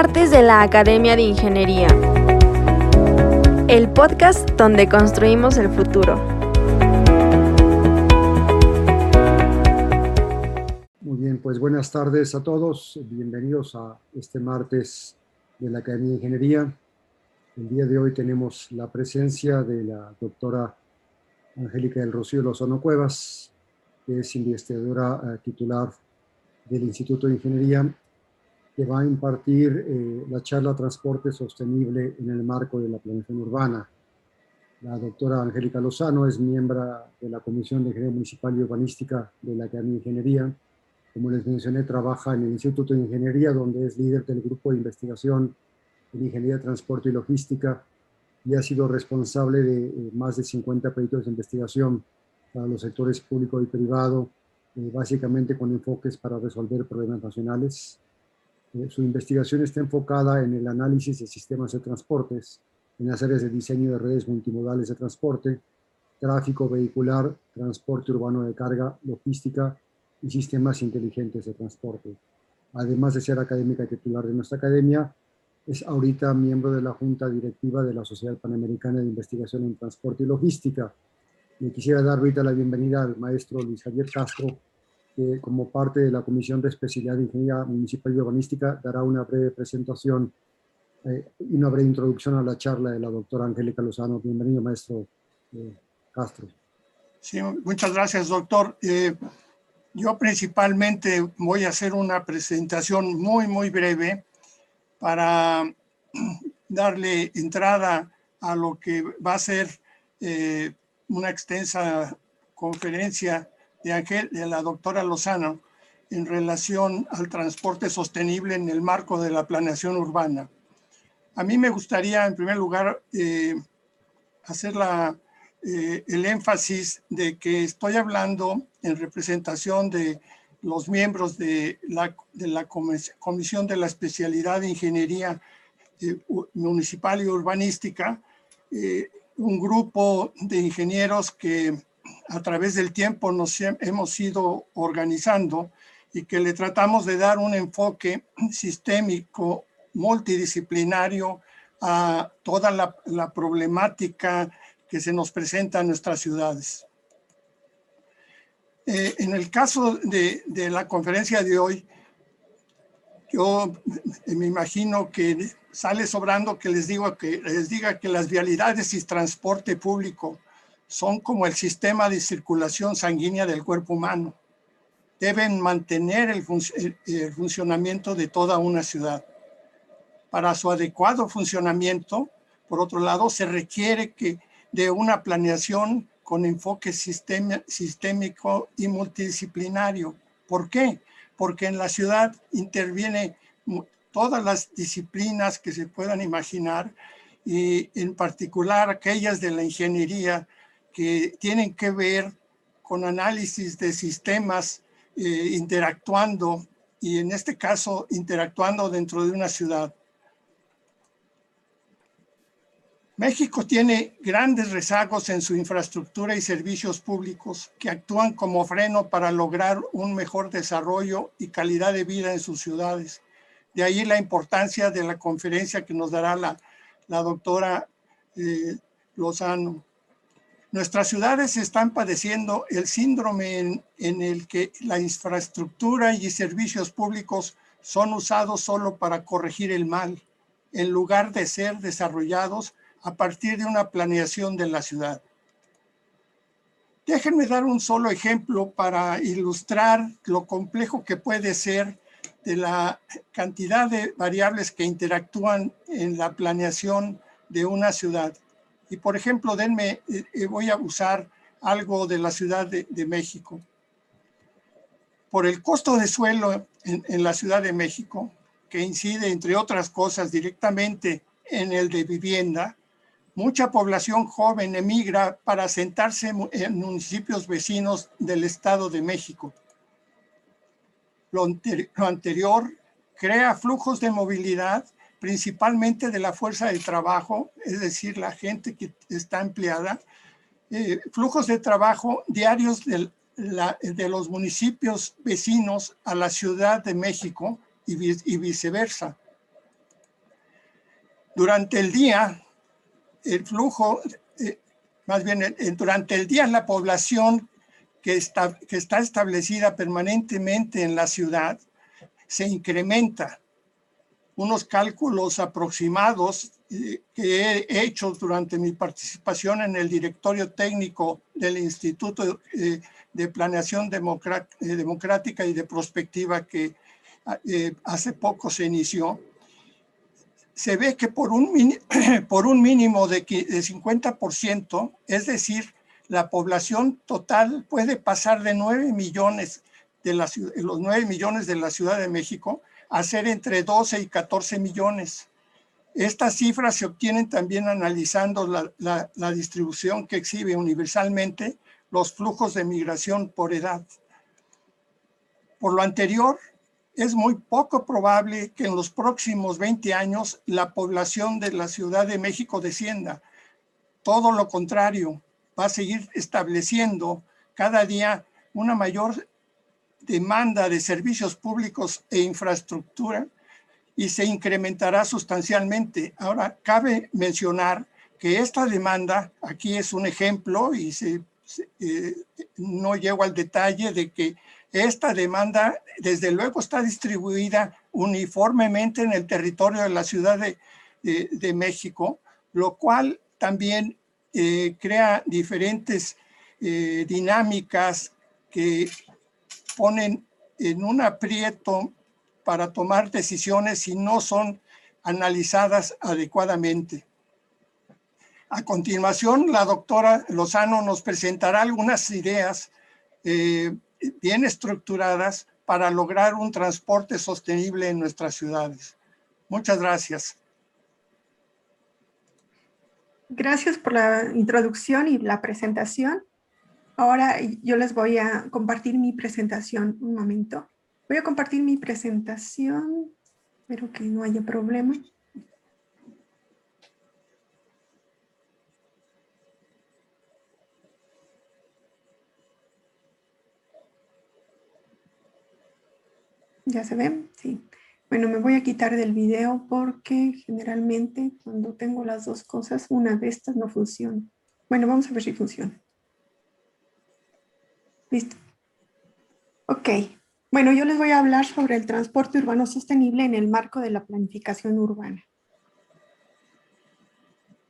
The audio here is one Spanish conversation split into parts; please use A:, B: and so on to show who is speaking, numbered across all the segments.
A: Martes de la Academia de Ingeniería. El podcast donde construimos el futuro.
B: Muy bien, pues buenas tardes a todos. Bienvenidos a este martes de la Academia de Ingeniería. El día de hoy tenemos la presencia de la doctora Angélica del Rocío Lozano Cuevas, que es investigadora eh, titular del Instituto de Ingeniería, que va a impartir eh, la charla Transporte Sostenible en el marco de la planeación urbana. La doctora Angélica Lozano es miembro de la Comisión de Ingeniería Municipal y Urbanística de la Academia de Ingeniería. Como les mencioné, trabaja en el Instituto de Ingeniería, donde es líder del grupo de investigación en Ingeniería, Transporte y Logística y ha sido responsable de eh, más de 50 proyectos de investigación para los sectores público y privado, eh, básicamente con enfoques para resolver problemas nacionales. Eh, su investigación está enfocada en el análisis de sistemas de transportes, en las áreas de diseño de redes multimodales de transporte, tráfico vehicular, transporte urbano de carga, logística y sistemas inteligentes de transporte. Además de ser académica titular de nuestra academia, es ahorita miembro de la Junta Directiva de la Sociedad Panamericana de Investigación en Transporte y Logística. Le quisiera dar ahorita la bienvenida al maestro Luis Javier Castro, que como parte de la Comisión de Especialidad de Ingeniería Municipal y Urbanística dará una breve presentación eh, y una breve introducción a la charla de la doctora Angélica Lozano. Bienvenido, maestro eh, Castro.
C: Sí, muchas gracias, doctor. Eh, yo principalmente voy a hacer una presentación muy, muy breve para darle entrada a lo que va a ser una extensa conferencia de, Ángel, de la doctora Lozano en relación al transporte sostenible en el marco de la planeación urbana. A mí me gustaría, en primer lugar, eh, hacer eh, el énfasis de que estoy hablando en representación de los miembros de la, de la Comisión de la Especialidad de Ingeniería eh, Municipal y Urbanística, un grupo de ingenieros que a través del tiempo nos hemos ido organizando y que le tratamos de dar un enfoque sistémico, multidisciplinario a toda la, problemática que se nos presenta en nuestras ciudades. Eh, en el caso de, la conferencia de hoy, yo me imagino que sale sobrando que les, digo que les diga que las vialidades y transporte público son como el sistema de circulación sanguínea del cuerpo humano. Deben mantener el, funcionamiento de toda una ciudad. Para su adecuado funcionamiento, por otro lado, se requiere que de una planeación con enfoque sistémico y multidisciplinario. ¿Por qué? Porque en la ciudad interviene todas las disciplinas que se puedan imaginar y en particular aquellas de la ingeniería que tienen que ver con análisis de sistemas eh, interactuando y en este caso interactuando dentro de una ciudad. México tiene grandes rezagos en su infraestructura y servicios públicos que actúan como freno para lograr un mejor desarrollo y calidad de vida en sus ciudades. De ahí la importancia de la conferencia que nos dará la, la doctora eh, Lozano. Nuestras ciudades están padeciendo el síndrome en, el que la infraestructura y servicios públicos son usados solo para corregir el mal, en lugar de ser desarrollados a partir de una planeación de la ciudad. Déjenme dar un solo ejemplo para ilustrar lo complejo que puede ser de la cantidad de variables que interactúan en la planeación de una ciudad. Y por ejemplo, denme, eh, eh, voy a usar algo de la Ciudad de, México. Por el costo de suelo en, la Ciudad de México, que incide, entre otras cosas, directamente en el de vivienda, mucha población joven emigra para asentarse en municipios vecinos del Estado de México. lo anterior crea flujos de movilidad principalmente de la fuerza de trabajo, es decir, la gente que está empleada, eh, flujos de trabajo diarios de, los municipios vecinos a la Ciudad de México y, viceversa. Durante el día, el flujo, eh, más bien durante el día la población que está, que está establecida permanentemente en la ciudad se incrementa. Unos cálculos aproximados eh, que he hecho durante mi participación en el directorio técnico del Instituto eh, de Planeación Democrática y de Prospectiva que hace poco se inició, se ve que por un, por un mínimo de, de 50%, es decir, la población total puede pasar de 9 millones de los 9 millones de la Ciudad de México a ser entre 12 y 14 millones. Estas cifras se obtienen también analizando la, la, la distribución que exhibe universalmente los flujos de migración por edad. Por lo anterior, es muy poco probable que en los próximos 20 años la población de la Ciudad de México descienda. Todo lo contrario, va a seguir estableciendo cada día una mayor demanda de servicios públicos e infraestructura y se incrementará sustancialmente. Ahora, cabe mencionar que esta demanda, aquí es un ejemplo y eh, no llego al detalle de que esta demanda, desde luego, está distribuida uniformemente en el territorio de la Ciudad de, México, lo cual también eh, crea diferentes eh, dinámicas que ponen en un aprieto para tomar decisiones si no son analizadas adecuadamente. A continuación, la doctora Lozano nos presentará algunas ideas eh, bien estructuradas para lograr un transporte sostenible en nuestras ciudades. Muchas gracias.
D: Gracias por la introducción y la presentación. Ahora yo les voy a compartir mi presentación. Un momento. Voy a compartir mi presentación. Espero que no haya problema. ¿Ya se ven? Sí. Bueno, me voy a quitar del video porque generalmente cuando tengo las dos cosas, una de estas no funciona. Bueno, vamos a ver si funciona. Listo. Ok. Bueno, yo les voy a hablar sobre el transporte urbano sostenible en el marco de la planificación urbana.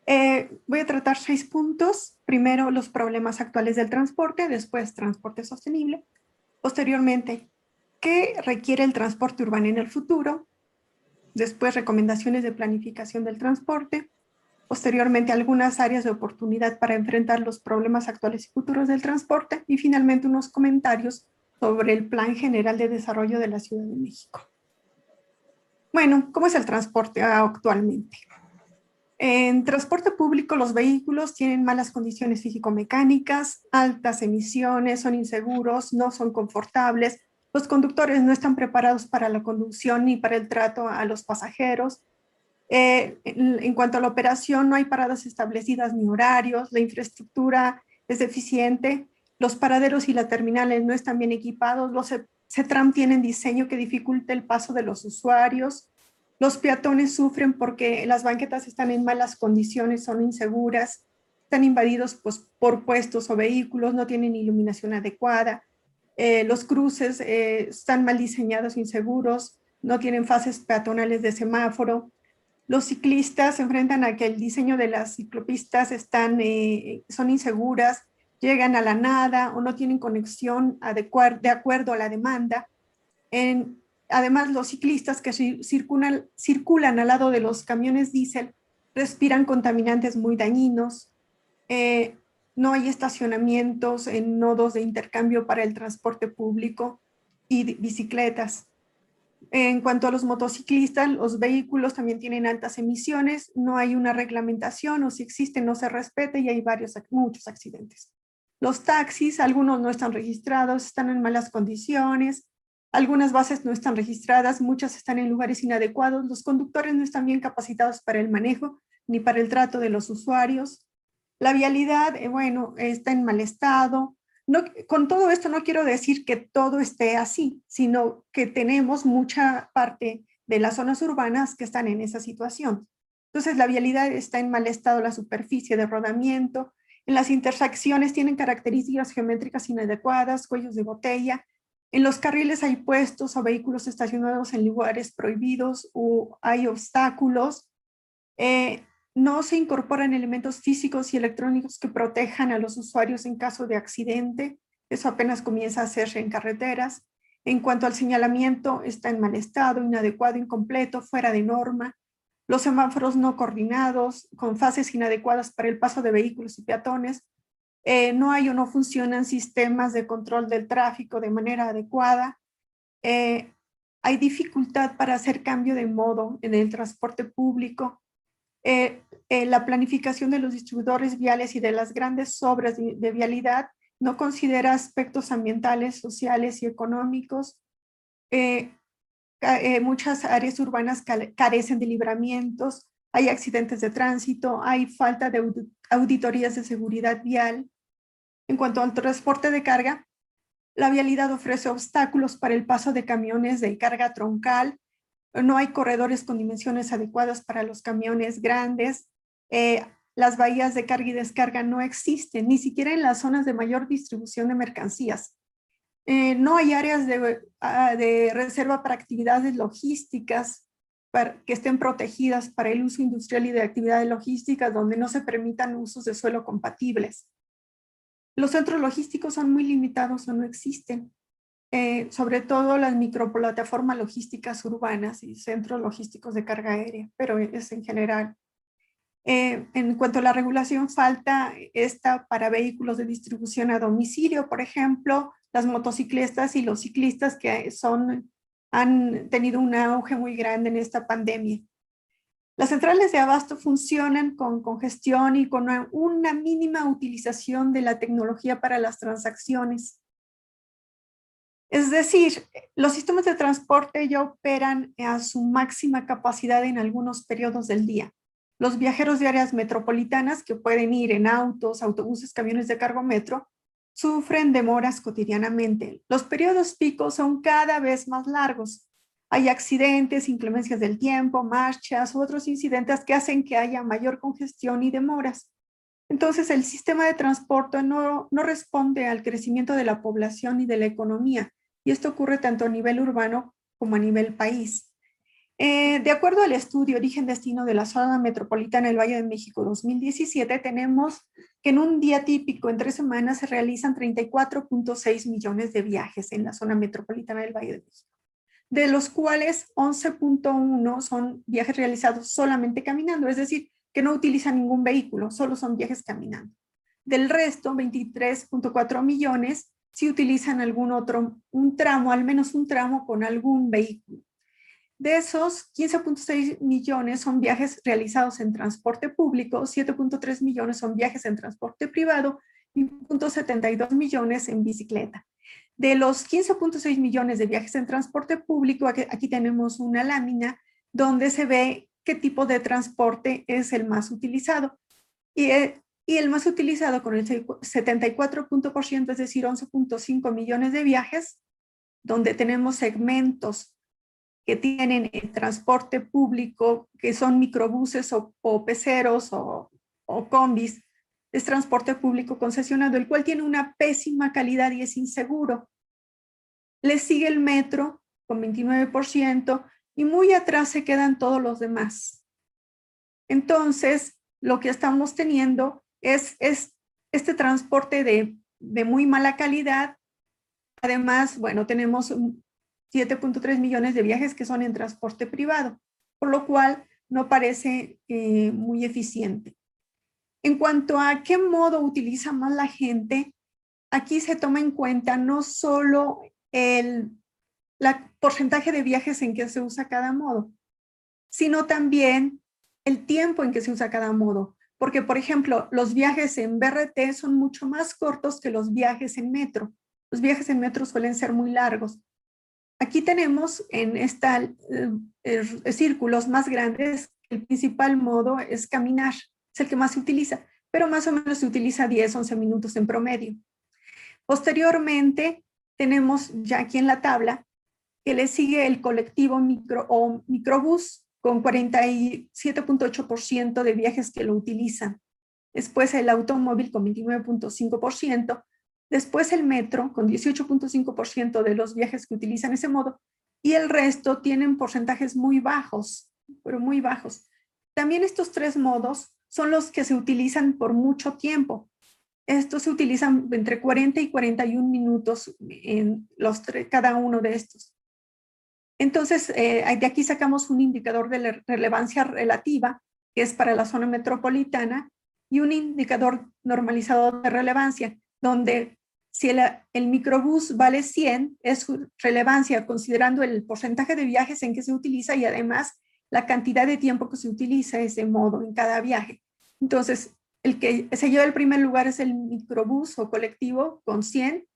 D: Eh, voy a tratar seis puntos. Primero, los problemas actuales del transporte, después transporte sostenible. Posteriormente, ¿Qué requiere el transporte urbano en el futuro? Después, recomendaciones de planificación del transporte. Posteriormente, algunas áreas de oportunidad para enfrentar los problemas actuales y futuros del transporte. Y finalmente, unos comentarios sobre el Plan General de Desarrollo de la Ciudad de México. Bueno, ¿cómo es el transporte actualmente? En transporte público, los vehículos tienen malas condiciones físico-mecánicas, altas emisiones, son inseguros, no son confortables, los conductores no están preparados para la conducción ni para el trato a los pasajeros. Eh, en, cuanto a la operación, no hay paradas establecidas ni horarios, la infraestructura es deficiente, los paraderos y las terminales no están bien equipados, los CETRAM tienen diseño que dificulta el paso de los usuarios, los peatones sufren porque las banquetas están en malas condiciones, son inseguras, están invadidos pues, por puestos o vehículos, no tienen iluminación adecuada, eh, los cruces eh, están mal diseñados, inseguros, no tienen fases peatonales de semáforo. Los ciclistas se enfrentan a que el diseño de las ciclopistas están, eh, son inseguras, llegan a la nada o no tienen conexión de acuerdo a la demanda. además, los ciclistas que circulan, circulan al lado de los camiones diésel respiran contaminantes muy dañinos no hay estacionamientos en nodos de intercambio para el transporte público y bicicletas. En cuanto a los motociclistas, los vehículos también tienen altas emisiones, no hay una reglamentación o si existe no se respeta y hay varios, muchos accidentes. Los taxis, algunos no están registrados, están en malas condiciones, algunas bases no están registradas, muchas están en lugares inadecuados, los conductores no están bien capacitados para el manejo ni para el trato de los usuarios, la vialidad, eh, bueno, está en mal estado. Con todo esto no quiero decir que todo esté así, sino que tenemos mucha parte de las zonas urbanas que están en esa situación. Entonces, la vialidad está en mal estado, la superficie de rodamiento, en las intersecciones tienen características geométricas inadecuadas, cuellos de botella, en los carriles hay puestos o vehículos estacionados en lugares prohibidos o hay obstáculos. Eh, no se incorporan elementos físicos y electrónicos que protejan a los usuarios en caso de accidente. Eso apenas comienza a hacerse en carreteras. En cuanto al señalamiento, está en mal estado, inadecuado, incompleto, fuera de norma. Los semáforos no coordinados, con fases inadecuadas para el paso de vehículos y peatones. Eh, no hay o no funcionan sistemas de control del tráfico de manera adecuada. Eh, hay dificultad para hacer cambio de modo en el transporte público. Eh, la planificación de los distribuidores viales y de las grandes obras de vialidad no considera aspectos ambientales, sociales y económicos. Eh, eh, muchas áreas urbanas carecen de libramientos, hay accidentes de tránsito, hay falta de auditorías de seguridad vial. En cuanto al transporte de carga, la vialidad ofrece obstáculos para el paso de camiones de carga troncal, no hay corredores con dimensiones adecuadas para los camiones grandes, eh, las bahías de carga y descarga no existen, ni siquiera en las zonas de mayor distribución de mercancías. Eh, no hay áreas ah, de, reserva para actividades logísticas para, que estén protegidas para el uso industrial y de actividades logísticas donde no se permitan usos de suelo compatibles. Los centros logísticos son muy limitados o no existen. Eh, sobre todo las microplataformas logísticas urbanas y centros logísticos de carga aérea, pero es en general. Eh, en cuanto a la regulación, falta esta para vehículos de distribución a domicilio, por ejemplo, las motociclistas y los ciclistas que son, han tenido un auge muy grande en esta pandemia. Las centrales de abasto funcionan con congestión y con una mínima utilización de la tecnología para las transacciones. Es decir, los sistemas de transporte ya operan a su máxima capacidad en algunos periodos del día. Los viajeros de áreas metropolitanas que pueden ir en autos, autobuses, camiones de cargo metro, sufren demoras cotidianamente. Los periodos picos son cada vez más largos. Hay accidentes, inclemencias del tiempo, marchas u otros incidentes que hacen que haya mayor congestión y demoras. Entonces, el sistema de transporte no, no responde al crecimiento de la población y de la economía. Y esto ocurre tanto a nivel urbano como a nivel país. Eh, de acuerdo al estudio Origen-Destino de la Zona Metropolitana del Valle de México 2017, tenemos que en un día típico, en tres semanas, se realizan 34.6 millones de viajes en la zona metropolitana del Valle de México, de los cuales 11.1 son viajes realizados solamente caminando, es decir, que no utilizan ningún vehículo, solo son viajes caminando. Del resto, 23.4 millones si utilizan algún otro, un tramo, al menos un tramo con algún vehículo. De esos, 15.6 millones son viajes realizados en transporte público, 7.3 millones son viajes en transporte privado y 0.72 millones en bicicleta. De los 15.6 millones de viajes en transporte público, aquí, tenemos una lámina donde se ve qué tipo de transporte es el más utilizado. Y, eh, el más utilizado con el 74%, es decir, 11.5 millones de viajes, donde tenemos segmentos que tienen el transporte público, que son microbuses o, peceros o, o combis, es transporte público concesionado, el cual tiene una pésima calidad y es inseguro. Le sigue el metro con 29% y muy atrás se quedan todos los demás. Entonces, lo que estamos teniendo es, es este transporte de, de muy mala calidad. Además, bueno, tenemos 7.3 millones de viajes que son en transporte privado, por lo cual no parece eh, muy eficiente. En cuanto a qué modo utiliza más la gente, aquí se toma en cuenta no solo el la porcentaje de viajes en que se usa cada modo, sino también el tiempo en que se usa cada modo. Porque, por ejemplo, los viajes en BRT son mucho más cortos que los viajes en metro. Los viajes en metro suelen ser muy largos. Aquí tenemos en esta eh, círculos más grandes, el principal modo es caminar, es el que más se utiliza, pero más o menos se utiliza 10, 11 minutos en promedio. Posteriormente, tenemos ya aquí en la tabla que le sigue el colectivo micro o microbús, con 47.8% de viajes que lo utilizan. Después el automóvil con 29.5%. Después el metro con 18.5% de los viajes que utilizan ese modo. Y el resto tienen porcentajes muy bajos, pero muy bajos. También estos tres modos son los que se utilizan por mucho tiempo. Estos se utilizan entre 40 y 41 minutos en los cada uno de estos. Entonces, eh, de aquí sacamos un indicador de relevancia relativa, que es para la zona metropolitana, y un indicador normalizado de relevancia, donde si el, microbús vale 100, es relevancia considerando el porcentaje de viajes en que se utiliza y además la cantidad de tiempo que se utiliza ese modo en cada viaje. Entonces, el que se lleva el primer lugar es el microbús o colectivo con 100.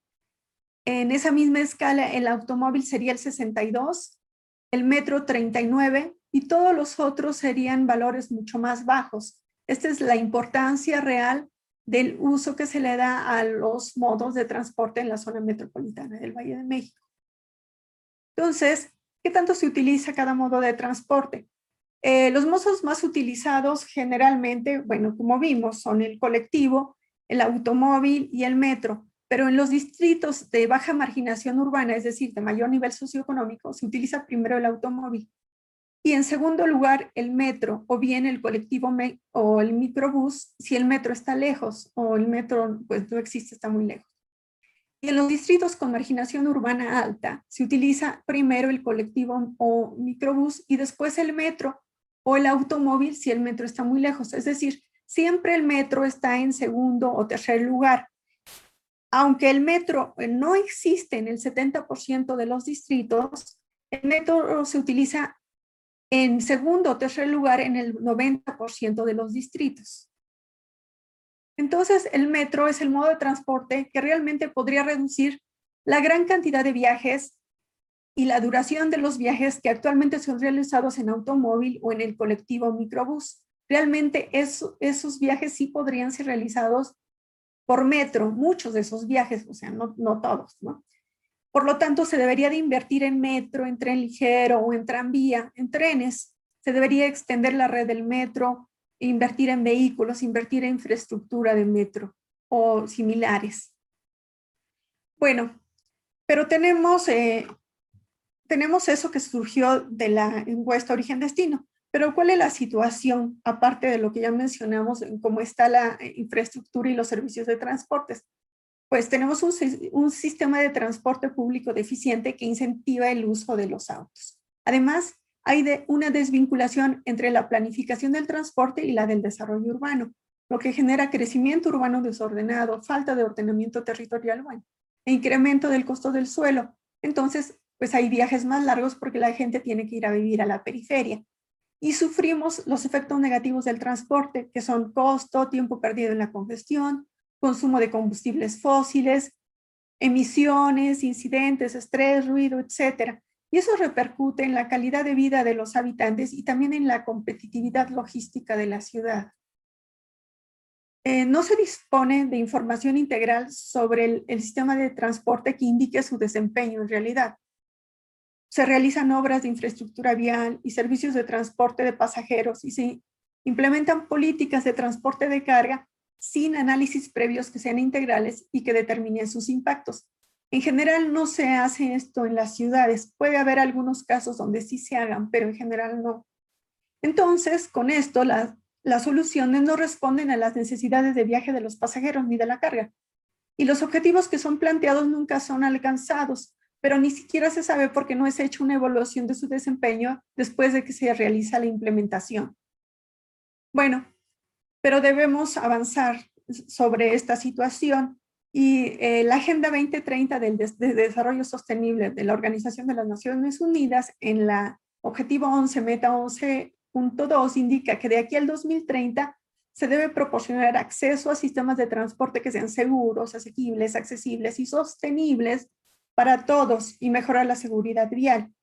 D: En esa misma escala, el automóvil sería el 62, el metro 39 y todos los otros serían valores mucho más bajos. Esta es la importancia real del uso que se le da a los modos de transporte en la zona metropolitana del Valle de México. Entonces, ¿qué tanto se utiliza cada modo de transporte? Eh, los modos más utilizados generalmente, bueno, como vimos, son el colectivo, el automóvil y el metro, pero en los distritos de baja marginación urbana, es decir, de mayor nivel socioeconómico, se utiliza primero el automóvil. Y en segundo lugar, el metro o bien el colectivo o el microbús, si el metro está lejos o el metro pues no existe, está muy lejos. Y en los distritos con marginación urbana alta, se utiliza primero el colectivo o microbús y después el metro o el automóvil si el metro está muy lejos. Es decir, siempre el metro está en segundo o tercer lugar. Aunque el metro no existe en el 70% de los distritos, el metro se utiliza en segundo o tercer lugar en el 90% de los distritos. Entonces, el metro es el modo de transporte que realmente podría reducir la gran cantidad de viajes y la duración de los viajes que actualmente son realizados en automóvil o en el colectivo microbús. Realmente esos viajes sí podrían ser realizados por metro, muchos de esos viajes, o sea, no, no todos, ¿no? Por lo tanto, se debería de invertir en metro, en tren ligero o en tranvía, en trenes. Se debería extender la red del metro, invertir en vehículos, invertir en infraestructura de metro o similares. Bueno, pero tenemos, eh, tenemos eso que surgió de la encuesta origen-destino. Pero ¿cuál es la situación, aparte de lo que ya mencionamos, en cómo está la eh, infraestructura y los servicios de transportes? Pues tenemos un, sistema de transporte público deficiente que incentiva el uso de los autos. Además, hay una desvinculación entre la planificación del transporte y la del desarrollo urbano, lo que genera crecimiento urbano desordenado, falta de ordenamiento territorial bueno, e incremento del costo del suelo. Entonces, pues hay viajes más largos porque la gente tiene que ir a vivir a la periferia. Y sufrimos los efectos negativos del transporte, que son costo, tiempo perdido en la congestión, consumo de combustibles fósiles, emisiones, incidentes, estrés, ruido, etc. Y eso repercute en la calidad de vida de los habitantes y también en la competitividad logística de la ciudad. Eh, no se dispone de información integral sobre el, el sistema de transporte que indique su desempeño en realidad. Se realizan obras de infraestructura vial y servicios de transporte de pasajeros y se implementan políticas de transporte de carga sin análisis previos que sean integrales y que determinen sus impactos. En general no se hace esto en las ciudades. Puede haber algunos casos donde sí se hagan, pero en general no. Entonces, con esto, las soluciones no responden a las necesidades de viaje de los pasajeros ni de la carga. Y los objetivos que son planteados nunca son alcanzados, pero ni siquiera se sabe por qué no es hecha una evaluación de su desempeño después de que se realiza la implementación. Bueno, pero debemos avanzar sobre esta situación. Y eh, la Agenda 2030 del de Desarrollo Sostenible de la Organización de las Naciones Unidas en la Objetivo 11, Meta 11.2 indica que de aquí al 2030 se debe proporcionar acceso a sistemas de transporte que sean seguros, asequibles, accesibles y sostenibles para todos y mejorar la seguridad vial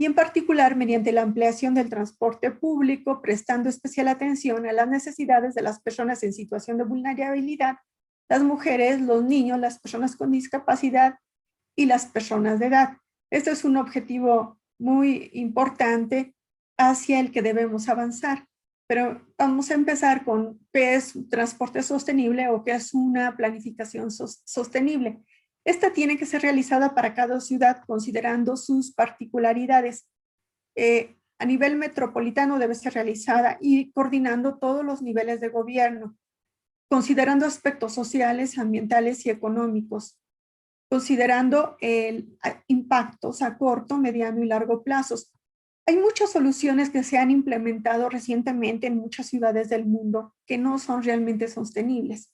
D: y en particular mediante la ampliación del transporte público, prestando especial atención a las necesidades de las personas en situación de vulnerabilidad, las mujeres, los niños, las personas con discapacidad y las personas de edad. Este es un objetivo muy importante hacia el que debemos avanzar. Pero vamos a empezar con qué es transporte sostenible o qué es una planificación sostenible. Esta tiene que ser realizada para cada ciudad considerando sus particularidades. Eh, a nivel metropolitano debe ser realizada y coordinando todos los niveles de gobierno, considerando aspectos sociales, ambientales y económicos, considerando el, impactos a corto, mediano y largo plazos. Hay muchas soluciones que se han implementado recientemente en muchas ciudades del mundo que no son realmente sostenibles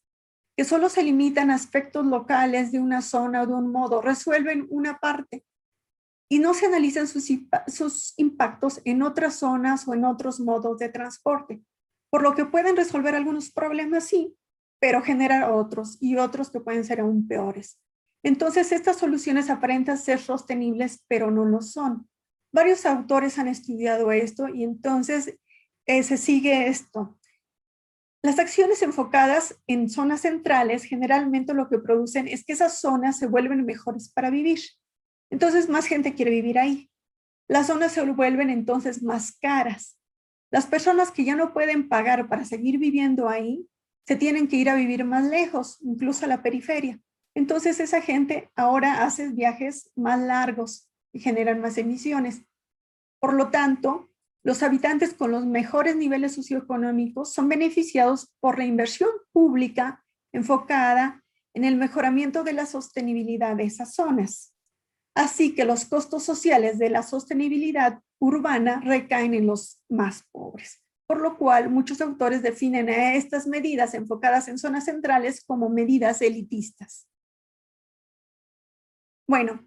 D: que solo se limitan a aspectos locales de una zona o de un modo, resuelven una parte y no se analizan sus, impactos en otras zonas o en otros modos de transporte, por lo que pueden resolver algunos problemas, sí, pero generar otros y otros que pueden ser aún peores. Entonces, estas soluciones aparentan ser sostenibles, pero no lo son. Varios autores han estudiado esto y entonces eh, se sigue esto. Las acciones enfocadas en zonas centrales generalmente lo que producen es que esas zonas se vuelven mejores para vivir. Entonces más gente quiere vivir ahí. Las zonas se vuelven entonces más caras. Las personas que ya no pueden pagar para seguir viviendo ahí, se tienen que ir a vivir más lejos, incluso a la periferia. Entonces esa gente ahora hace viajes más largos y generan más emisiones. Por lo tanto, los habitantes con los mejores niveles socioeconómicos son beneficiados por la inversión pública enfocada en el mejoramiento de la sostenibilidad de esas zonas. Así que los costos sociales de la sostenibilidad urbana recaen en los más pobres, por lo cual muchos autores definen a estas medidas enfocadas en zonas centrales como medidas elitistas. Bueno,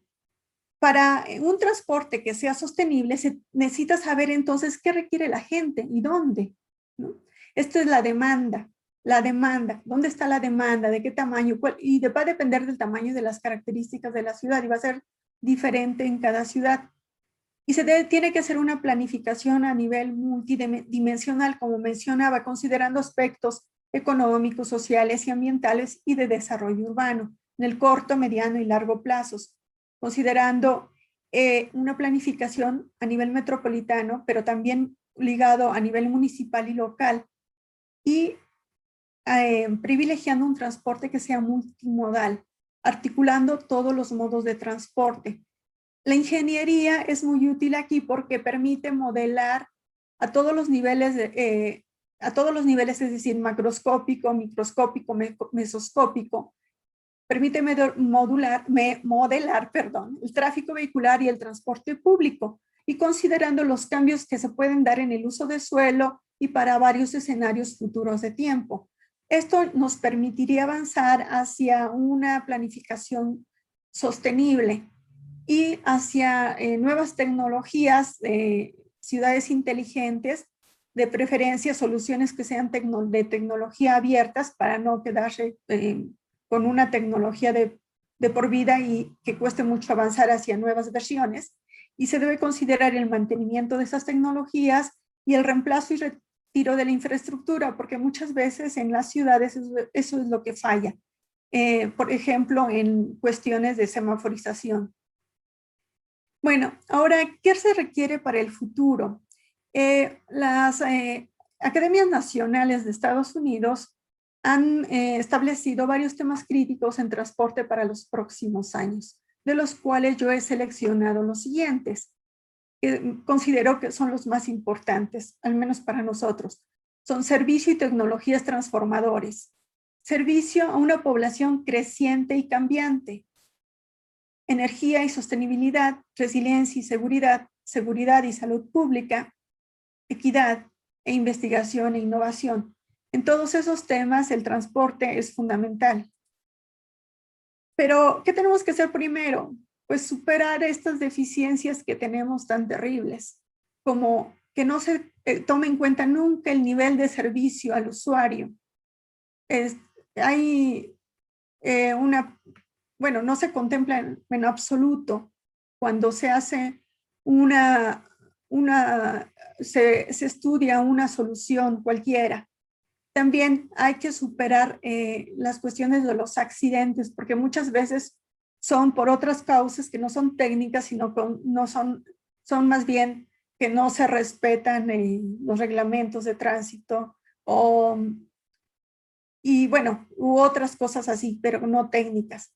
D: para un transporte que sea sostenible, se necesita saber entonces qué requiere la gente y dónde. Esto es la demanda, la demanda, dónde está la demanda, de qué tamaño, y va a depender del tamaño y de las características de la ciudad y va a ser diferente en cada ciudad. Y se tiene que hacer una planificación a nivel multidimensional, como mencionaba, considerando aspectos económicos, sociales y ambientales y de desarrollo urbano, en el corto, mediano y largo plazos considerando eh, una planificación a nivel metropolitano, pero también ligado a nivel municipal y local, y eh, privilegiando un transporte que sea multimodal, articulando todos los modos de transporte. La ingeniería es muy útil aquí porque permite modelar a todos los niveles, eh, a todos los niveles, es decir, macroscópico, microscópico, mesoscópico, permite modular, modelar perdón, el tráfico vehicular y el transporte público y considerando los cambios que se pueden dar en el uso de suelo y para varios escenarios futuros de tiempo. Esto nos permitiría avanzar hacia una planificación sostenible y hacia eh, nuevas tecnologías de ciudades inteligentes, de preferencia soluciones que sean de tecnología abiertas para no quedarse eh, con una tecnología de, por vida y que cueste mucho avanzar hacia nuevas versiones. Y se debe considerar el mantenimiento de esas tecnologías y el reemplazo y retiro de la infraestructura, porque muchas veces en las ciudades eso, es lo que falla. Eh, por ejemplo, en cuestiones de semaforización. Bueno, ahora, ¿qué se requiere para el futuro? Eh, las eh, academias nacionales de Estados Unidos han eh, establecido varios temas críticos en transporte para los próximos años, de los cuales yo he seleccionado los siguientes, que considero que son los más importantes, al menos para nosotros. Son servicio y tecnologías transformadores, servicio a una población creciente y cambiante, energía y sostenibilidad, resiliencia y seguridad, seguridad y salud pública, equidad e investigación e innovación. En todos esos temas el transporte es fundamental. Pero, ¿qué tenemos que hacer primero? Pues superar estas deficiencias que tenemos tan terribles, como que no se eh, tome en cuenta nunca el nivel de servicio al usuario. hay eh, una, bueno, no se contempla en, absoluto cuando se hace una, una se, se estudia una solución cualquiera también hay que superar eh, las cuestiones de los accidentes, porque muchas veces son por otras causas que no son técnicas, sino no son, son más bien que no se respetan los reglamentos de tránsito o, y bueno, otras cosas así, pero no técnicas.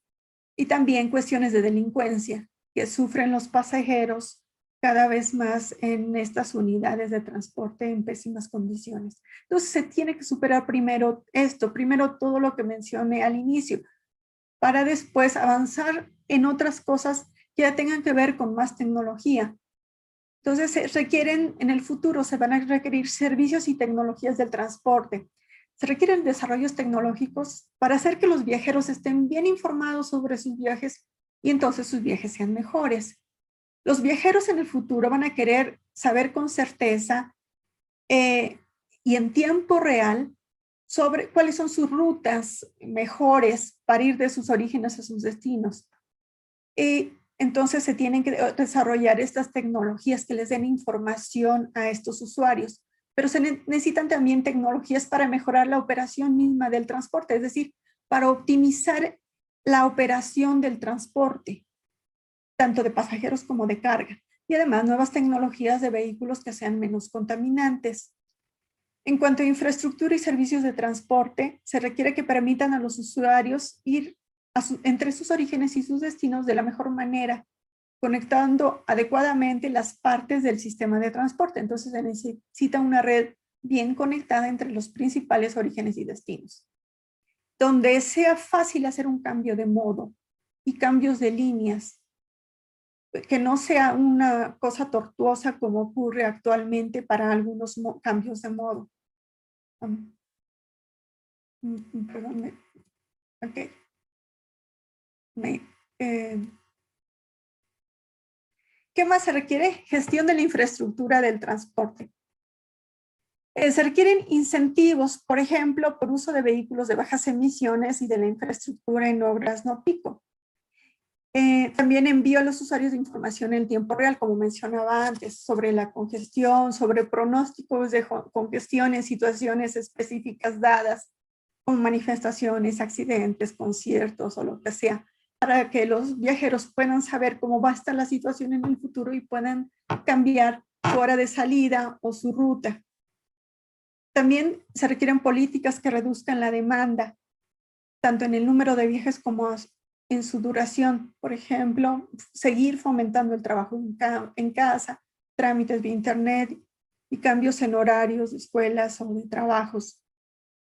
D: Y también cuestiones de delincuencia que sufren los pasajeros cada vez más en estas unidades de transporte en pésimas condiciones. Entonces se tiene que superar primero esto, primero todo lo que mencioné al inicio, para después avanzar en otras cosas que ya tengan que ver con más tecnología. Entonces se requieren, en el futuro se van a requerir servicios y tecnologías del transporte. Se requieren desarrollos tecnológicos para hacer que los viajeros estén bien informados sobre sus viajes y entonces sus viajes sean mejores. Los viajeros en el futuro van a querer saber con certeza eh, y en tiempo real sobre cuáles son sus rutas mejores para ir de sus orígenes a sus destinos. Y entonces se tienen que desarrollar estas tecnologías que les den información a estos usuarios, pero se necesitan también tecnologías para mejorar la operación misma del transporte, es decir, para optimizar la operación del transporte tanto de pasajeros como de carga, y además nuevas tecnologías de vehículos que sean menos contaminantes. En cuanto a infraestructura y servicios de transporte, se requiere que permitan a los usuarios ir entre sus orígenes y sus destinos de la mejor manera, conectando adecuadamente las partes del sistema de transporte. Entonces se necesita una red bien conectada entre los principales orígenes y destinos, donde sea fácil hacer un cambio de modo y cambios de líneas que no sea una cosa tortuosa como ocurre actualmente para algunos cambios de modo. Um, ¿Qué más se requiere? Gestión de la infraestructura del transporte. Eh, se requieren incentivos, por ejemplo, por uso de vehículos de bajas emisiones y de la infraestructura en obras no pico. Eh, también envío a los usuarios de información en tiempo real, como mencionaba antes, sobre la congestión, sobre pronósticos de congestión en situaciones específicas dadas, como manifestaciones, accidentes, conciertos o lo que sea, para que los viajeros puedan saber cómo va a estar la situación en el futuro y puedan cambiar su hora de salida o su ruta. También se requieren políticas que reduzcan la demanda, tanto en el número de viajes como en su duración. Por ejemplo, seguir fomentando el trabajo en, casa, trámites de internet y cambios en horarios de escuelas o de trabajos.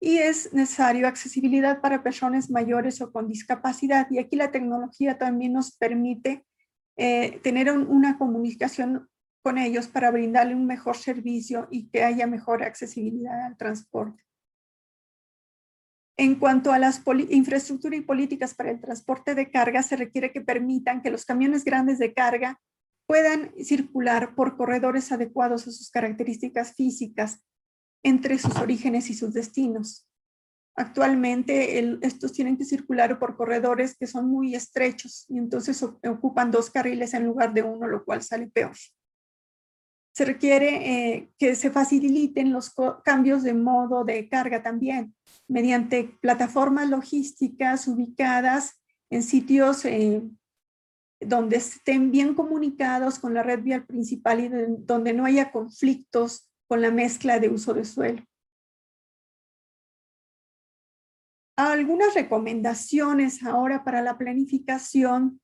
D: Y es necesario accesibilidad para personas mayores o con discapacidad. Y aquí la tecnología también nos permite eh, tener una comunicación con ellos para brindarle un mejor servicio y que haya mejor accesibilidad al transporte. En cuanto a las infraestructura y políticas para el transporte de carga, se requiere que permitan que los camiones grandes de carga puedan circular por corredores adecuados a sus características físicas entre sus orígenes y sus destinos. Actualmente estos tienen que circular por corredores que son muy estrechos y entonces ocupan dos carriles en lugar de uno, lo cual sale peor se requiere eh, que se faciliten los cambios de modo de carga también mediante plataformas logísticas ubicadas en sitios eh, donde estén bien comunicados con la red vial principal y donde no haya conflictos con la mezcla de uso de suelo. Algunas recomendaciones ahora para la planificación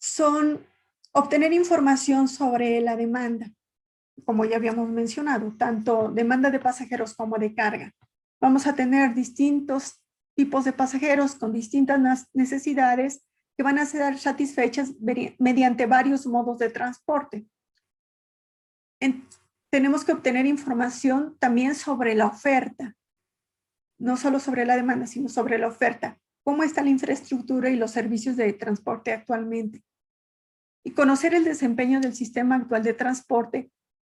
D: son obtener información sobre la demanda como ya habíamos mencionado, tanto demanda de pasajeros como de carga. Vamos a tener distintos tipos de pasajeros con distintas necesidades que van a ser satisfechas mediante varios modos de transporte. tenemos que obtener información también sobre la oferta, no solo sobre la demanda, sino sobre la oferta. ¿Cómo está la infraestructura y los servicios de transporte actualmente? Y conocer el desempeño del sistema actual de transporte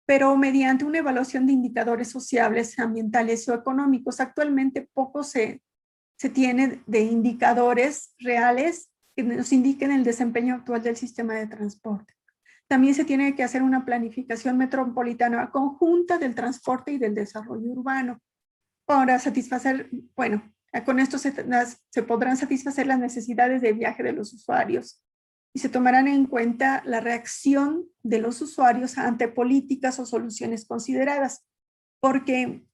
D: pero mediante una evaluación de indicadores sociales, ambientales o económicos. Actualmente poco se, se tiene de indicadores reales que nos indiquen el desempeño actual del sistema de transporte. También se tiene que hacer una planificación metropolitana conjunta del transporte y del desarrollo urbano para satisfacer, bueno, con esto se, se podrán satisfacer las necesidades de viaje de los usuarios y se tomarán en cuenta la reacción de los usuarios ante políticas o soluciones consideradas, porque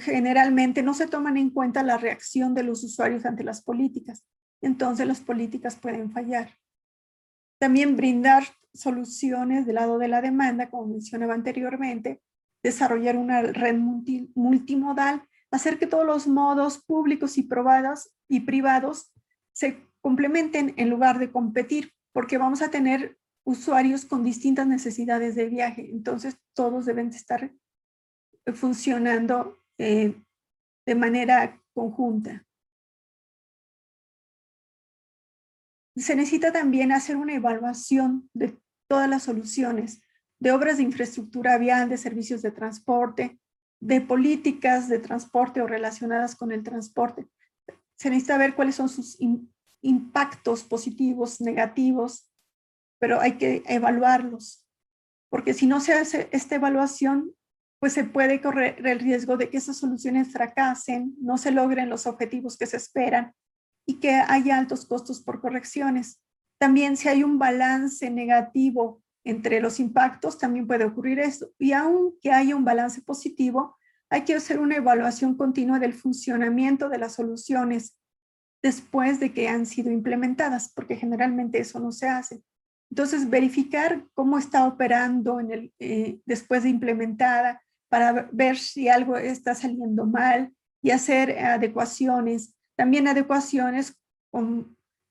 D: generalmente no se toman en cuenta la reacción de los usuarios ante las políticas. Entonces las políticas pueden fallar. También brindar soluciones del lado de la demanda, como mencionaba anteriormente, desarrollar una red multimodal, hacer que todos los modos públicos y, probados y privados se complementen en lugar de competir, porque vamos a tener usuarios con distintas necesidades de viaje. Entonces, todos deben estar funcionando eh, de manera conjunta. Se necesita también hacer una evaluación de todas las soluciones, de obras de infraestructura vial, de servicios de transporte, de políticas de transporte o relacionadas con el transporte. Se necesita ver cuáles son sus impactos positivos, negativos, pero hay que evaluarlos, porque si no se hace esta evaluación, pues se puede correr el riesgo de que esas soluciones fracasen, no se logren los objetivos que se esperan y que haya altos costos por correcciones. También si hay un balance negativo entre los impactos, también puede ocurrir esto. Y aunque haya un balance positivo, hay que hacer una evaluación continua del funcionamiento de las soluciones después de que han sido implementadas, porque generalmente eso no se hace. Entonces, verificar cómo está operando eh, después de implementada para ver si algo está saliendo mal y hacer adecuaciones. También adecuaciones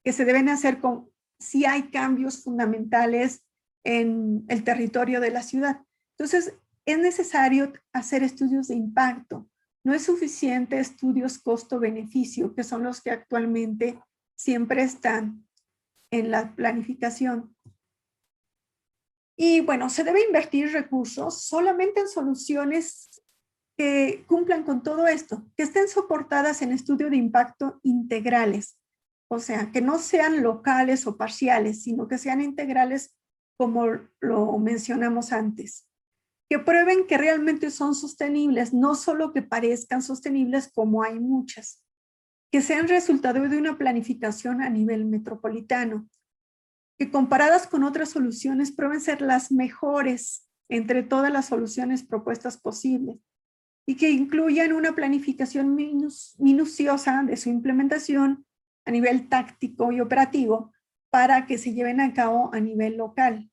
D: que se deben hacer con si hay cambios fundamentales en el territorio de la ciudad. Entonces, es necesario hacer estudios de impacto. No es suficiente estudios costo-beneficio, que son los que actualmente siempre están en la planificación. Y bueno, se debe invertir recursos solamente en soluciones que cumplan con todo esto, que estén soportadas en estudio de impacto integrales, o sea, que no sean locales o parciales, sino que sean integrales como lo mencionamos antes. Que prueben que realmente son sostenibles, no solo que parezcan sostenibles como hay muchas. Que sean resultado de una planificación a nivel metropolitano. Que comparadas con otras soluciones prueben ser las mejores entre todas las soluciones propuestas posibles y que incluyan una planificación minuciosa de su implementación a nivel táctico y operativo para que se lleven a cabo a nivel local.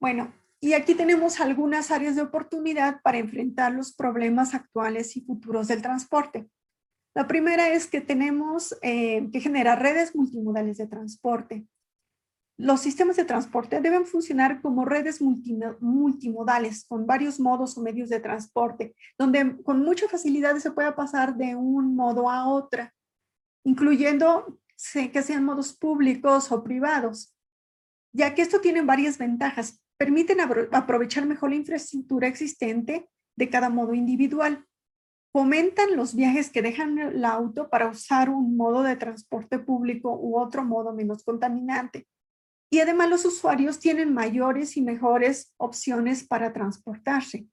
D: Bueno, y aquí tenemos algunas áreas de oportunidad para enfrentar los problemas actuales y futuros del transporte. La primera es que tenemos eh, que generar redes multimodales de transporte. Los sistemas de transporte deben funcionar como redes multimodales con varios modos o medios de transporte, donde con mucha facilidad se pueda pasar de un modo a otra, incluyendo que sean modos públicos o privados, ya que esto tiene varias ventajas. Permiten aprovechar mejor la infraestructura existente de cada modo individual. Fomentan los viajes que dejan el auto para usar un modo de transporte público u otro modo menos contaminante y además los usuarios tienen mayores y mejores opciones para transportarse.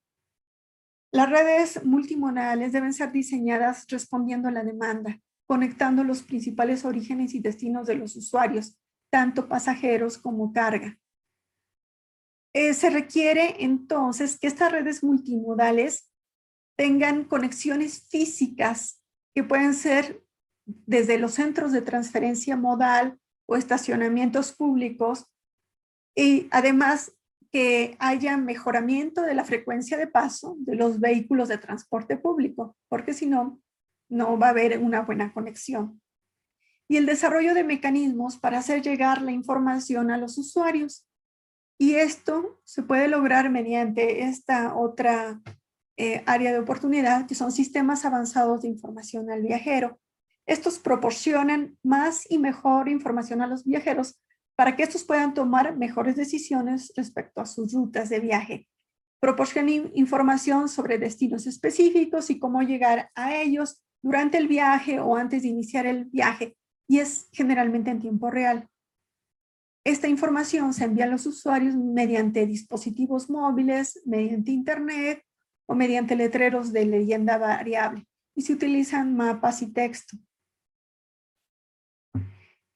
D: Las redes multimodales deben ser diseñadas respondiendo a la demanda, conectando los principales orígenes y destinos de los usuarios, tanto pasajeros como carga. Eh, se requiere entonces que estas redes multimodales tengan conexiones físicas que pueden ser desde los centros de transferencia modal o estacionamientos públicos y además que haya mejoramiento de la frecuencia de paso de los vehículos de transporte público, porque si no, no va a haber una buena conexión. Y el desarrollo de mecanismos para hacer llegar la información a los usuarios. Y esto se puede lograr mediante esta otra eh, área de oportunidad, que son sistemas avanzados de información al viajero, estos proporcionan más y mejor información a los viajeros para que estos puedan tomar mejores decisiones respecto a sus rutas de viaje. Proporcionan información sobre destinos específicos y cómo llegar a ellos durante el viaje o antes de iniciar el viaje y es generalmente en tiempo real. Esta información se envía a los usuarios mediante dispositivos móviles, mediante internet o mediante letreros de leyenda variable y se utilizan mapas y texto.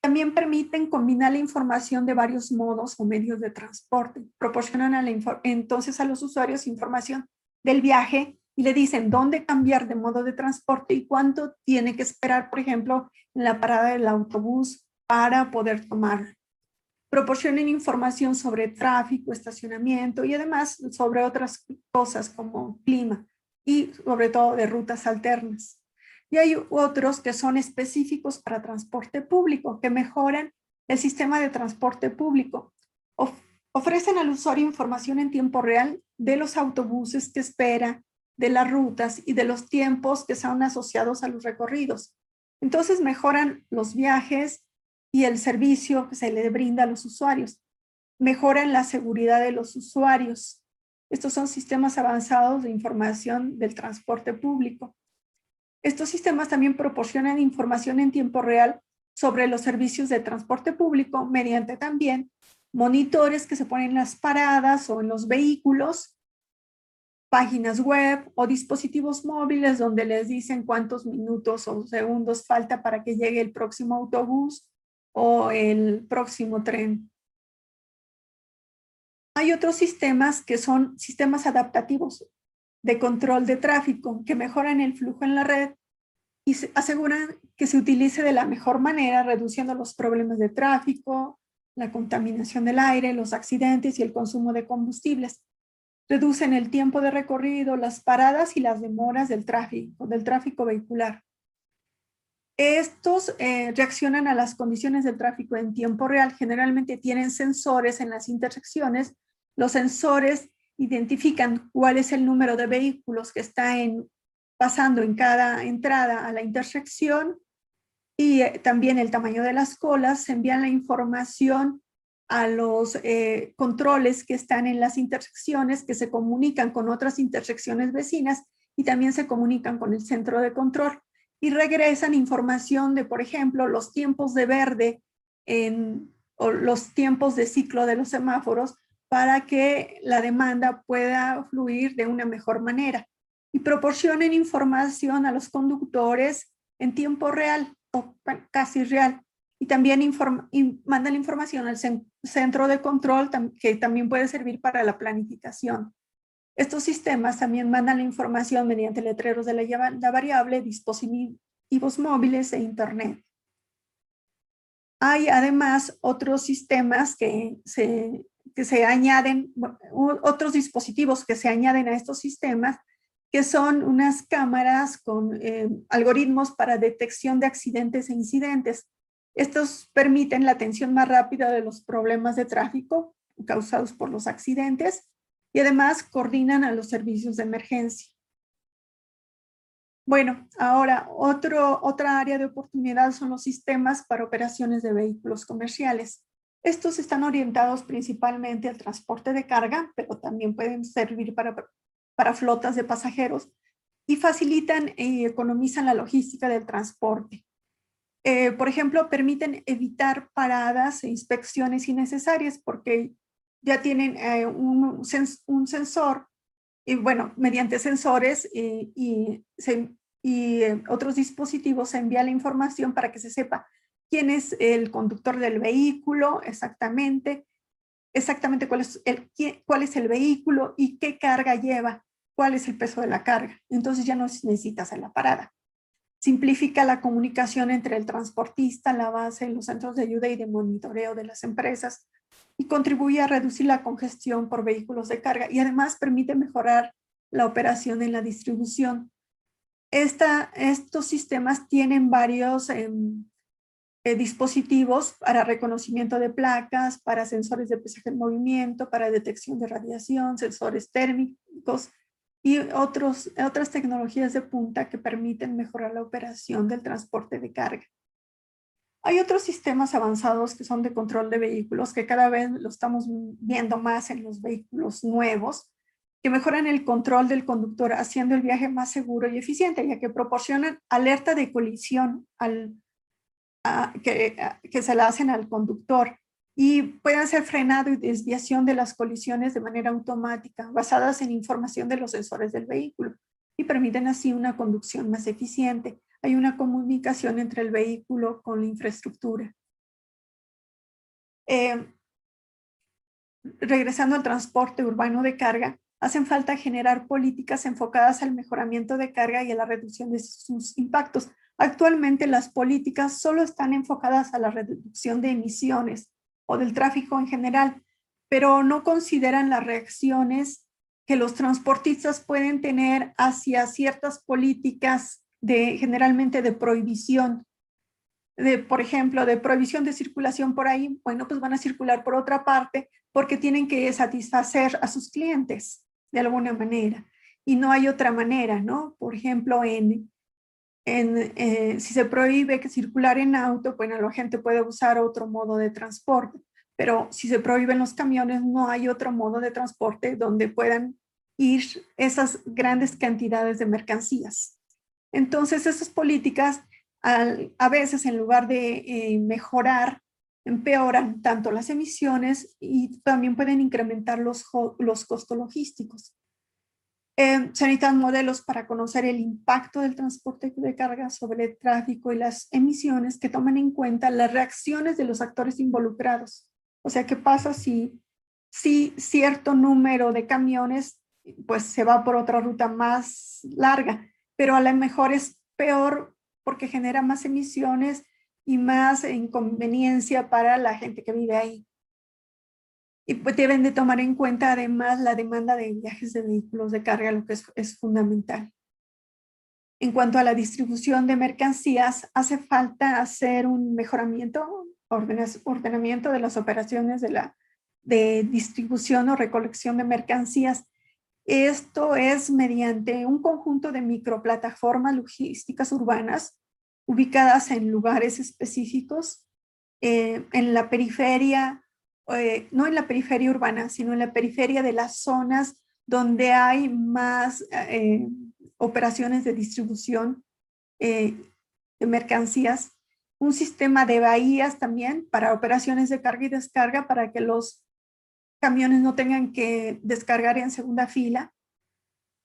D: También permiten combinar la información de varios modos o medios de transporte. Proporcionan entonces a los usuarios información del viaje y le dicen dónde cambiar de modo de transporte y cuánto tiene que esperar, por ejemplo, en la parada del autobús para poder tomar. Proporcionen información sobre tráfico, estacionamiento y además sobre otras cosas como clima y sobre todo de rutas alternas. Y hay otros que son específicos para transporte público, que mejoran el sistema de transporte público. ofrecen al usuario información en tiempo real de los autobuses que espera, de las rutas y de los tiempos que son asociados a los recorridos. Entonces mejoran los viajes y el servicio que se le brinda a los usuarios. Mejoran la seguridad de los usuarios. Estos son sistemas avanzados de información del transporte público. Estos sistemas también proporcionan información en tiempo real sobre los servicios de transporte público mediante también monitores que se ponen en las paradas o en los vehículos páginas web o dispositivos móviles donde les dicen cuántos minutos o segundos falta para que llegue el próximo autobús o el próximo tren. Hay otros sistemas que son sistemas adaptativos de control de tráfico que mejoran el flujo en la red y aseguran que se utilice de la mejor manera, reduciendo los problemas de tráfico, la contaminación del aire, los accidentes y el consumo de combustibles reducen el tiempo de recorrido, las paradas y las demoras del tráfico, del tráfico vehicular. Estos eh, reaccionan a las condiciones del tráfico en tiempo real. Generalmente tienen sensores en las intersecciones. Los sensores identifican cuál es el número de vehículos que está pasando en cada entrada a la intersección y eh, también el tamaño de las colas. Se envían la información a los eh, controles que están en las intersecciones, que se comunican con otras intersecciones vecinas y también se comunican con el centro de control y regresan información de, por ejemplo, los tiempos de verde en, o los tiempos de ciclo de los semáforos para que la demanda pueda fluir de una mejor manera y proporcionen información a los conductores en tiempo real o casi real y también informa, manda la información al centro de control que también puede servir para la planificación. Estos sistemas también mandan la información mediante letreros de la, variable, dispositivos móviles e internet. Hay además otros sistemas que se, que se añaden, otros dispositivos que se añaden a estos sistemas, que son unas cámaras con eh, algoritmos para detección de accidentes e incidentes. Estos permiten la atención más rápida de los problemas de tráfico causados por los accidentes y además coordinan a los servicios de emergencia. Bueno, ahora otro, otra área de oportunidad son los sistemas para operaciones de vehículos comerciales. Estos están orientados principalmente al transporte de carga, pero también pueden servir para, para flotas de pasajeros y facilitan y economizan la logística del transporte. Eh, por ejemplo, permiten evitar paradas e inspecciones innecesarias porque ya tienen eh, un, sensor y bueno, mediante sensores y, eh, otros dispositivos se envía la información para que se sepa quién es el conductor del vehículo exactamente, exactamente cuál es el, cuál es el vehículo y qué carga lleva, cuál es el peso de la carga. Entonces ya no necesitas hacer la parada simplifica la comunicación entre el transportista, la base, los centros de ayuda y de monitoreo de las empresas y contribuye a reducir la congestión por vehículos de carga y además permite mejorar la operación en la distribución. Estos sistemas tienen varios em, eh, dispositivos para reconocimiento de placas, para sensores de pesaje en movimiento, para detección de radiación, sensores térmicos, y otros, otras tecnologías de punta que permiten mejorar la operación del transporte de carga. Hay otros sistemas avanzados que son de control de vehículos, que cada vez lo estamos viendo más en los vehículos nuevos, que mejoran el control del conductor, haciendo el viaje más seguro y eficiente, ya que proporcionan alerta de colisión que, que se la hacen al conductor y pueden ser frenado y desviación de las colisiones de manera automática, basadas en información de los sensores del vehículo y permiten así una conducción más eficiente. Hay una comunicación entre el vehículo con la infraestructura. Eh, regresando al transporte urbano de carga, hacen falta generar políticas enfocadas al mejoramiento de carga y a la reducción de sus impactos. Actualmente las políticas solo están enfocadas a la reducción de emisiones o del tráfico en general, pero no consideran las reacciones que los transportistas pueden tener hacia ciertas políticas de generalmente de prohibición. De, por ejemplo, de prohibición de circulación por ahí, bueno, pues van a circular por otra parte porque tienen que satisfacer a sus clientes de alguna manera. Y no hay otra manera, ¿no? Por ejemplo, en, en, eh, si se prohíbe que circular en auto, bueno, la gente puede usar otro modo de transporte, pero si se prohíben los camiones, no hay otro modo de transporte donde puedan ir esas grandes cantidades de mercancías. Entonces, esas políticas a veces en lugar de eh, mejorar, empeoran tanto las emisiones y también pueden incrementar los, costos logísticos. Eh, se necesitan modelos para conocer el impacto del transporte de carga sobre el tráfico y las emisiones que tomen en cuenta las reacciones de los actores involucrados. O sea, ¿qué pasa si, si cierto número de camiones pues se va por otra ruta más larga, pero a lo mejor es peor porque genera más emisiones y más inconveniencia para la gente que vive ahí. Y pues deben de tomar en cuenta además la demanda de viajes de vehículos de carga, lo que es, es fundamental. En cuanto a la distribución de mercancías, hace falta hacer un mejoramiento, ordenamiento de las operaciones de, la, de distribución o recolección de mercancías. Esto es mediante un conjunto de microplataformas logísticas urbanas ubicadas en lugares específicos, eh, en la periferia eh, no en la periferia urbana, sino en la periferia de las zonas donde hay más eh, operaciones de distribución de mercancías, un sistema de bahías también para operaciones de carga y descarga para que los camiones no tengan que descargar en segunda fila,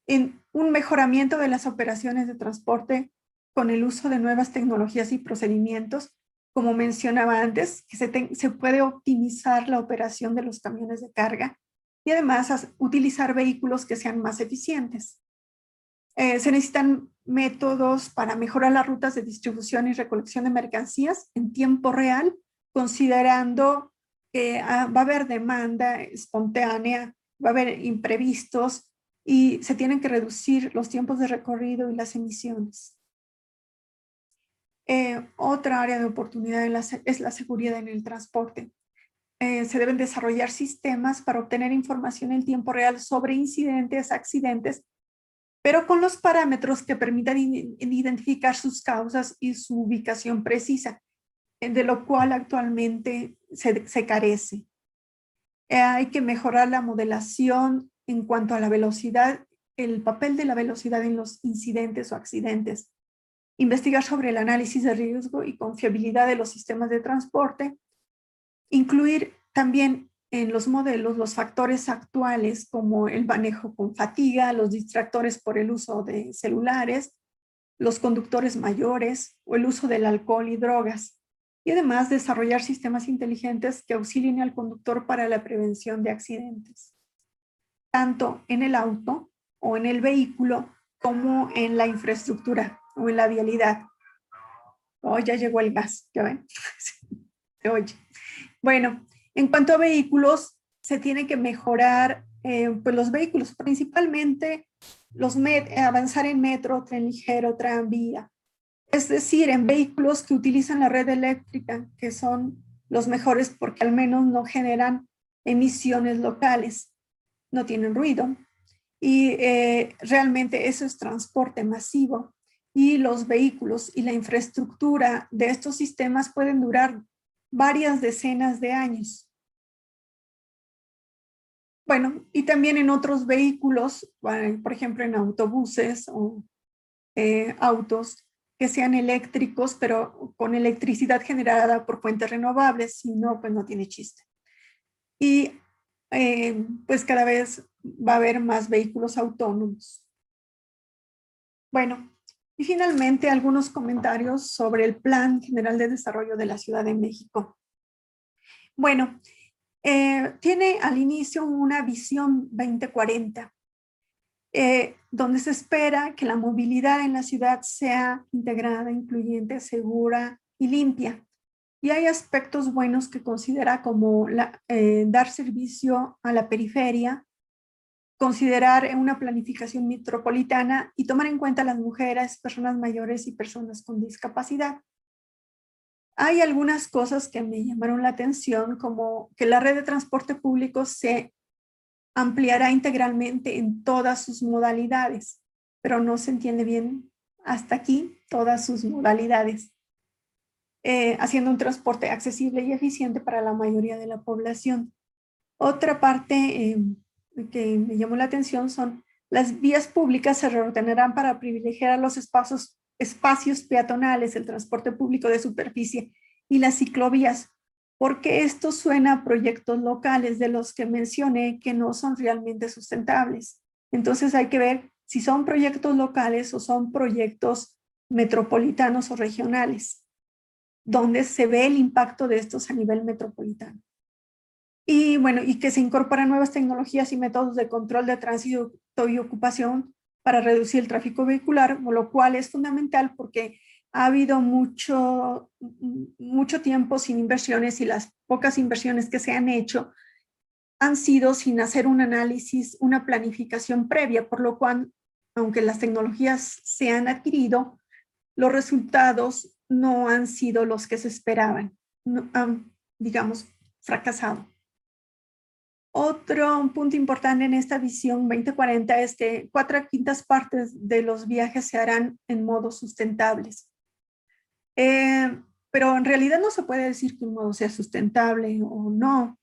D: en un mejoramiento de las operaciones de transporte con el uso de nuevas tecnologías y procedimientos como mencionaba antes, que se, puede optimizar la operación de los camiones de carga y además utilizar vehículos que sean más eficientes. Eh, se necesitan métodos para mejorar las rutas de distribución y recolección de mercancías en tiempo real, considerando que ah, va a haber demanda espontánea, va a haber imprevistos y se tienen que reducir los tiempos de recorrido y las emisiones. Eh, otra área de oportunidad es la seguridad en el transporte. Eh, se deben desarrollar sistemas para obtener información en tiempo real sobre incidentes, accidentes, pero con los parámetros que permitan identificar sus causas y su ubicación precisa, eh, de lo cual actualmente se, carece. hay que mejorar la modelación en cuanto a la velocidad, el papel de la velocidad en los incidentes o accidentes. Investigar sobre el análisis de riesgo y confiabilidad de los sistemas de transporte, incluir también en los modelos los factores actuales como el manejo con fatiga, los distractores por el uso de celulares, los conductores mayores o el uso del alcohol y drogas, y además desarrollar sistemas inteligentes que auxilien al conductor para la prevención de accidentes, tanto en el auto o en el vehículo como en la infraestructura o en la vialidad. Oh, ya llegó el gas, ya ven. Oye. Bueno, en cuanto a vehículos, se tiene que mejorar eh, pues los vehículos, principalmente los avanzar en metro, tren ligero, tranvía. Es decir, en vehículos que utilizan la red eléctrica, que son los mejores porque al menos no generan emisiones locales, no tienen ruido. Y eh, realmente eso es transporte masivo y los vehículos y la infraestructura de estos sistemas pueden durar varias decenas de años. Bueno, y también en otros vehículos, por ejemplo en autobuses o eh, autos que sean eléctricos, pero con electricidad generada por fuentes renovables, si no, pues no tiene chiste. Y eh, pues cada vez va a haber más vehículos autónomos. Bueno, y finalmente, algunos comentarios sobre el Plan General de Desarrollo de la Ciudad de México. Bueno, eh, tiene al inicio una visión 2040, eh, donde se espera que la movilidad en la ciudad sea integrada, incluyente, segura y limpia. Y hay aspectos buenos que considera como eh, dar servicio a la periferia, considerar una planificación metropolitana y tomar en cuenta las mujeres, personas mayores y personas con discapacidad. Hay algunas cosas que me llamaron la atención, como que la red de transporte público se ampliará integralmente en todas sus modalidades, pero no se entiende bien hasta aquí todas sus modalidades, eh, haciendo un transporte accesible y eficiente para la mayoría de la población. Otra parte eh, que me llamó la atención son las vías públicas se reordenarán para privilegiar los espacios espacios peatonales, el transporte público de superficie y las ciclovías, porque esto suena a proyectos locales de los que mencioné que no son realmente sustentables. Entonces hay que ver si son proyectos locales o son proyectos metropolitanos o regionales, donde se ve el impacto de estos a nivel metropolitano. Y bueno, y que se incorporan nuevas tecnologías y métodos de control de tránsito y ocupación para reducir el tráfico vehicular, lo cual es fundamental porque ha habido mucho, mucho tiempo sin inversiones y las pocas inversiones que se han hecho han sido sin hacer un análisis, una planificación previa, por lo cual, aunque las tecnologías se han adquirido, los resultados no han sido los que se esperaban, han, digamos, fracasado. Otro punto importante en esta visión 2040 es que cuatro quintas partes de los viajes se harán en modos sustentables. Eh, pero en realidad no se puede decir que un modo sea sustentable o no,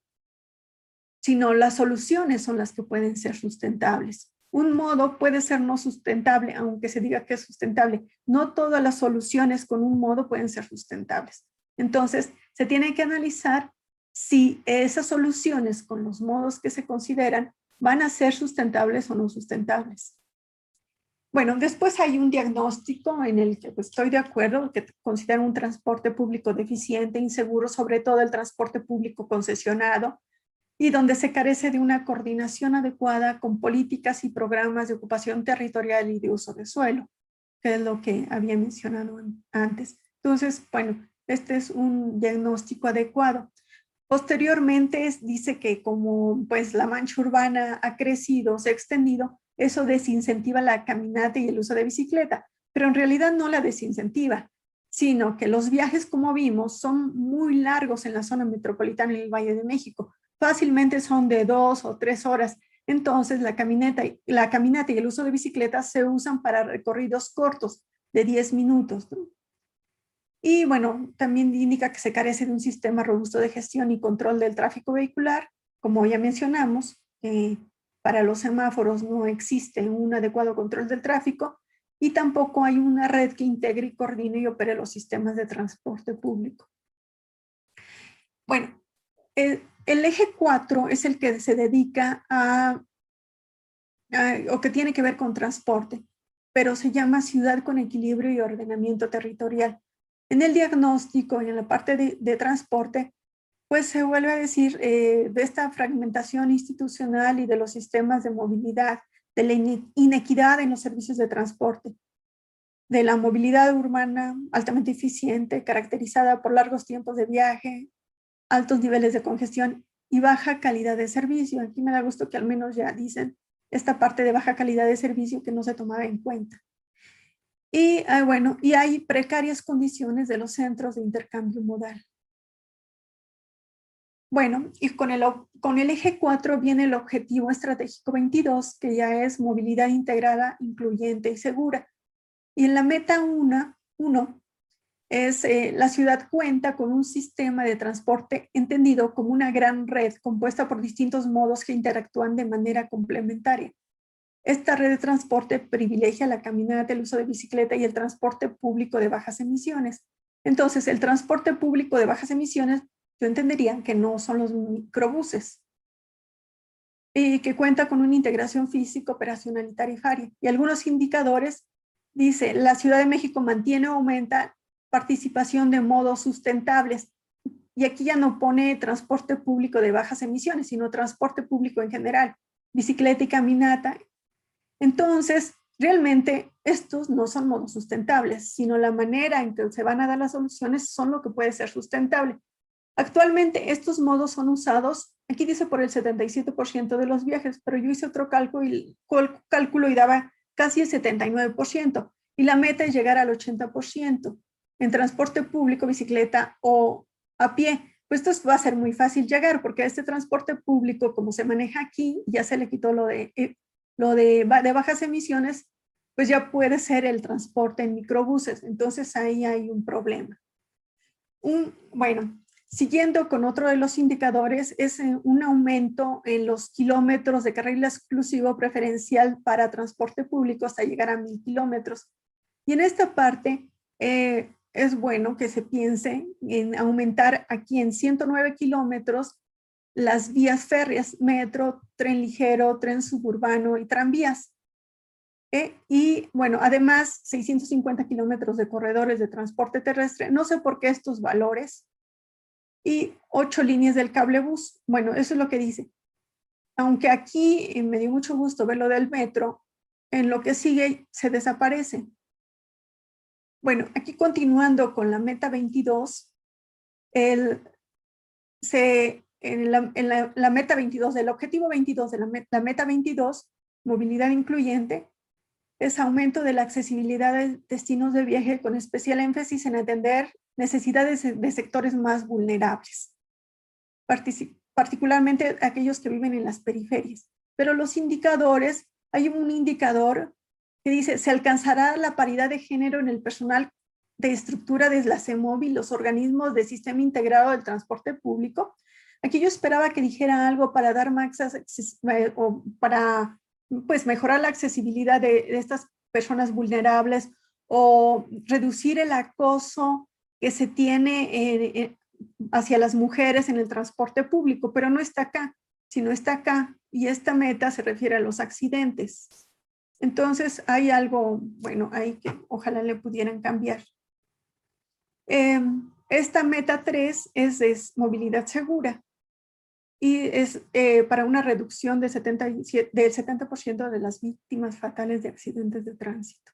D: sino las soluciones son las que pueden ser sustentables. Un modo puede ser no sustentable, aunque se diga que es sustentable. No todas las soluciones con un modo pueden ser sustentables. Entonces, se tiene que analizar si esas soluciones con los modos que se consideran van a ser sustentables o no sustentables. Bueno, después hay un diagnóstico en el que pues, estoy de acuerdo, que considera un transporte público deficiente, inseguro, sobre todo el transporte público concesionado, y donde se carece de una coordinación adecuada con políticas y programas de ocupación territorial y de uso de suelo, que es lo que había mencionado antes. Entonces, bueno, este es un diagnóstico adecuado. Posteriormente dice que como pues la mancha urbana ha crecido, se ha extendido, eso desincentiva la caminata y el uso de bicicleta, pero en realidad no la desincentiva, sino que los viajes, como vimos, son muy largos en la zona metropolitana y el Valle de México. Fácilmente son de dos o tres horas. Entonces, la caminata, la caminata y el uso de bicicletas se usan para recorridos cortos de 10 minutos. Y bueno, también indica que se carece de un sistema robusto de gestión y control del tráfico vehicular. Como ya mencionamos, para los semáforos no existe un adecuado control del tráfico y tampoco hay una red que integre coordine y opere los sistemas de transporte público. Bueno, el, eje 4 es el que se dedica a, o que tiene que ver con transporte, pero se llama ciudad con equilibrio y ordenamiento territorial. En el diagnóstico y en la parte de, transporte, pues se vuelve a decir eh, de esta fragmentación institucional y de los sistemas de movilidad, de la inequidad en los servicios de transporte, de la movilidad urbana altamente eficiente, caracterizada por largos tiempos de viaje, altos niveles de congestión y baja calidad de servicio. Aquí me da gusto que al menos ya dicen esta parte de baja calidad de servicio que no se tomaba en cuenta. Y ah, bueno, y hay precarias condiciones de los centros de intercambio modal. Bueno, y con el, eje 4 viene el objetivo estratégico 22, que ya es movilidad integrada, incluyente y segura. Y en la meta 1, es eh, la ciudad cuenta con un sistema de transporte entendido como una gran red compuesta por distintos modos que interactúan de manera complementaria. Esta red de transporte privilegia la caminata, el uso de bicicleta y el transporte público de bajas emisiones. Entonces, el transporte público de bajas emisiones, yo entendería que no son los microbuses, que cuenta con una integración física, operacional y tarifaria. Y algunos indicadores, dice, la Ciudad de México mantiene o aumenta participación de modos sustentables. y aquí ya no pone transporte público de bajas emisiones, sino transporte público en general, bicicleta y caminata. Entonces, realmente estos no son modos sustentables, sino la manera en que se van a dar las soluciones son lo que puede ser sustentable. Actualmente estos modos son usados, aquí dice por el 77% de los viajes, pero yo hice otro cálculo y, daba casi el 79%, y la meta es llegar al 80% en transporte público, bicicleta o a pie. Pues esto va a ser muy fácil llegar porque este transporte público, como se maneja aquí, ya se le quitó lo de, eh, lo de bajas emisiones, pues ya puede ser el transporte en microbuses. Entonces ahí hay un problema. Un, bueno, Siguiendo con otro de los indicadores, es eh, un aumento en los kilómetros de carril exclusivo preferencial para transporte público hasta llegar a mil kilómetros. Y en esta parte eh, es bueno que se piense en aumentar aquí en 109 kilómetros las vías férreas, metro, tren ligero, tren suburbano y tranvías. ¿eh? Y bueno, además 650 kilómetros de corredores de transporte terrestre. No sé por qué estos valores, y ocho líneas del cable bus. Bueno, eso es lo que dice. Aunque aquí eh, me dio mucho gusto ver lo del metro, en lo que sigue se desaparece. Bueno, aquí continuando con la meta 22, el, se, en, la, meta 22, del objetivo 22 de la la meta 22, movilidad incluyente, es aumento de la accesibilidad de destinos de viaje con especial énfasis en atender necesidades de sectores más vulnerables, particularmente aquellos que viven en las periferias. Pero los indicadores, hay un indicador que dice, se alcanzará la paridad de género en el personal de estructura de la CEMOVI, los organismos de sistema integrado del transporte público. Aquí yo esperaba que dijera algo para dar más, eh, o para pues, mejorar la accesibilidad de, estas personas vulnerables o reducir el acoso que se tiene hacia las mujeres en el transporte público, pero no está acá, sino está acá. Y esta meta se refiere a los accidentes. Entonces hay algo, bueno, ahí que ojalá le pudieran cambiar. Em, esta meta 3 es, movilidad segura y es eh, para una reducción de 77, del 70% de las víctimas fatales de accidentes de tránsito.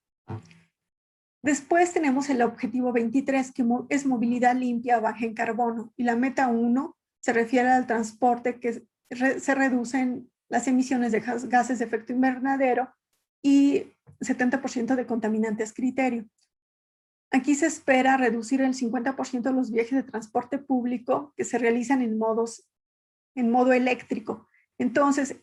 D: Después tenemos el objetivo 23, que es movilidad limpia baja en carbono. Y la meta 1 se refiere al transporte que se reducen las emisiones de gases de efecto invernadero y 70% de contaminantes criterio. Aquí se espera reducir el 50% de los viajes de transporte público que se realizan en, modos, en modo eléctrico. Entonces,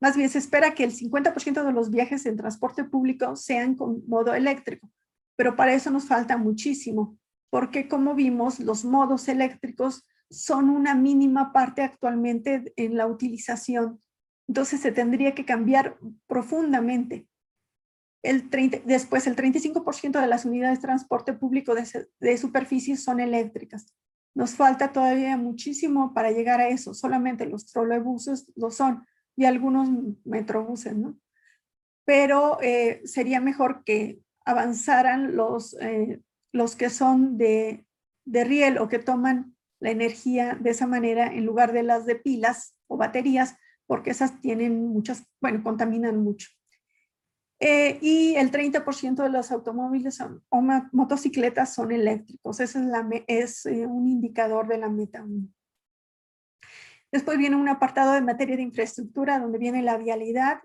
D: más bien se espera que el 50% de los viajes en transporte público sean con modo eléctrico pero para eso nos falta muchísimo, porque como vimos, los modos eléctricos son una mínima parte actualmente en la utilización. Entonces se tendría que cambiar profundamente. El 30, después, el 35% de las unidades de transporte público de, de superficie son eléctricas. Nos falta todavía muchísimo para llegar a eso. Solamente los trolebuses lo son y algunos metrobuses, ¿no? Pero eh, sería mejor que avanzaran los, eh, los que son de, de riel o que toman la energía de esa manera en lugar de las de pilas o baterías, porque esas tienen muchas, bueno, contaminan mucho. Eh, y el 30% de los automóviles o motocicletas son eléctricos. Ese es, es eh, un indicador de la meta 1. Después viene un apartado de materia de infraestructura donde viene la vialidad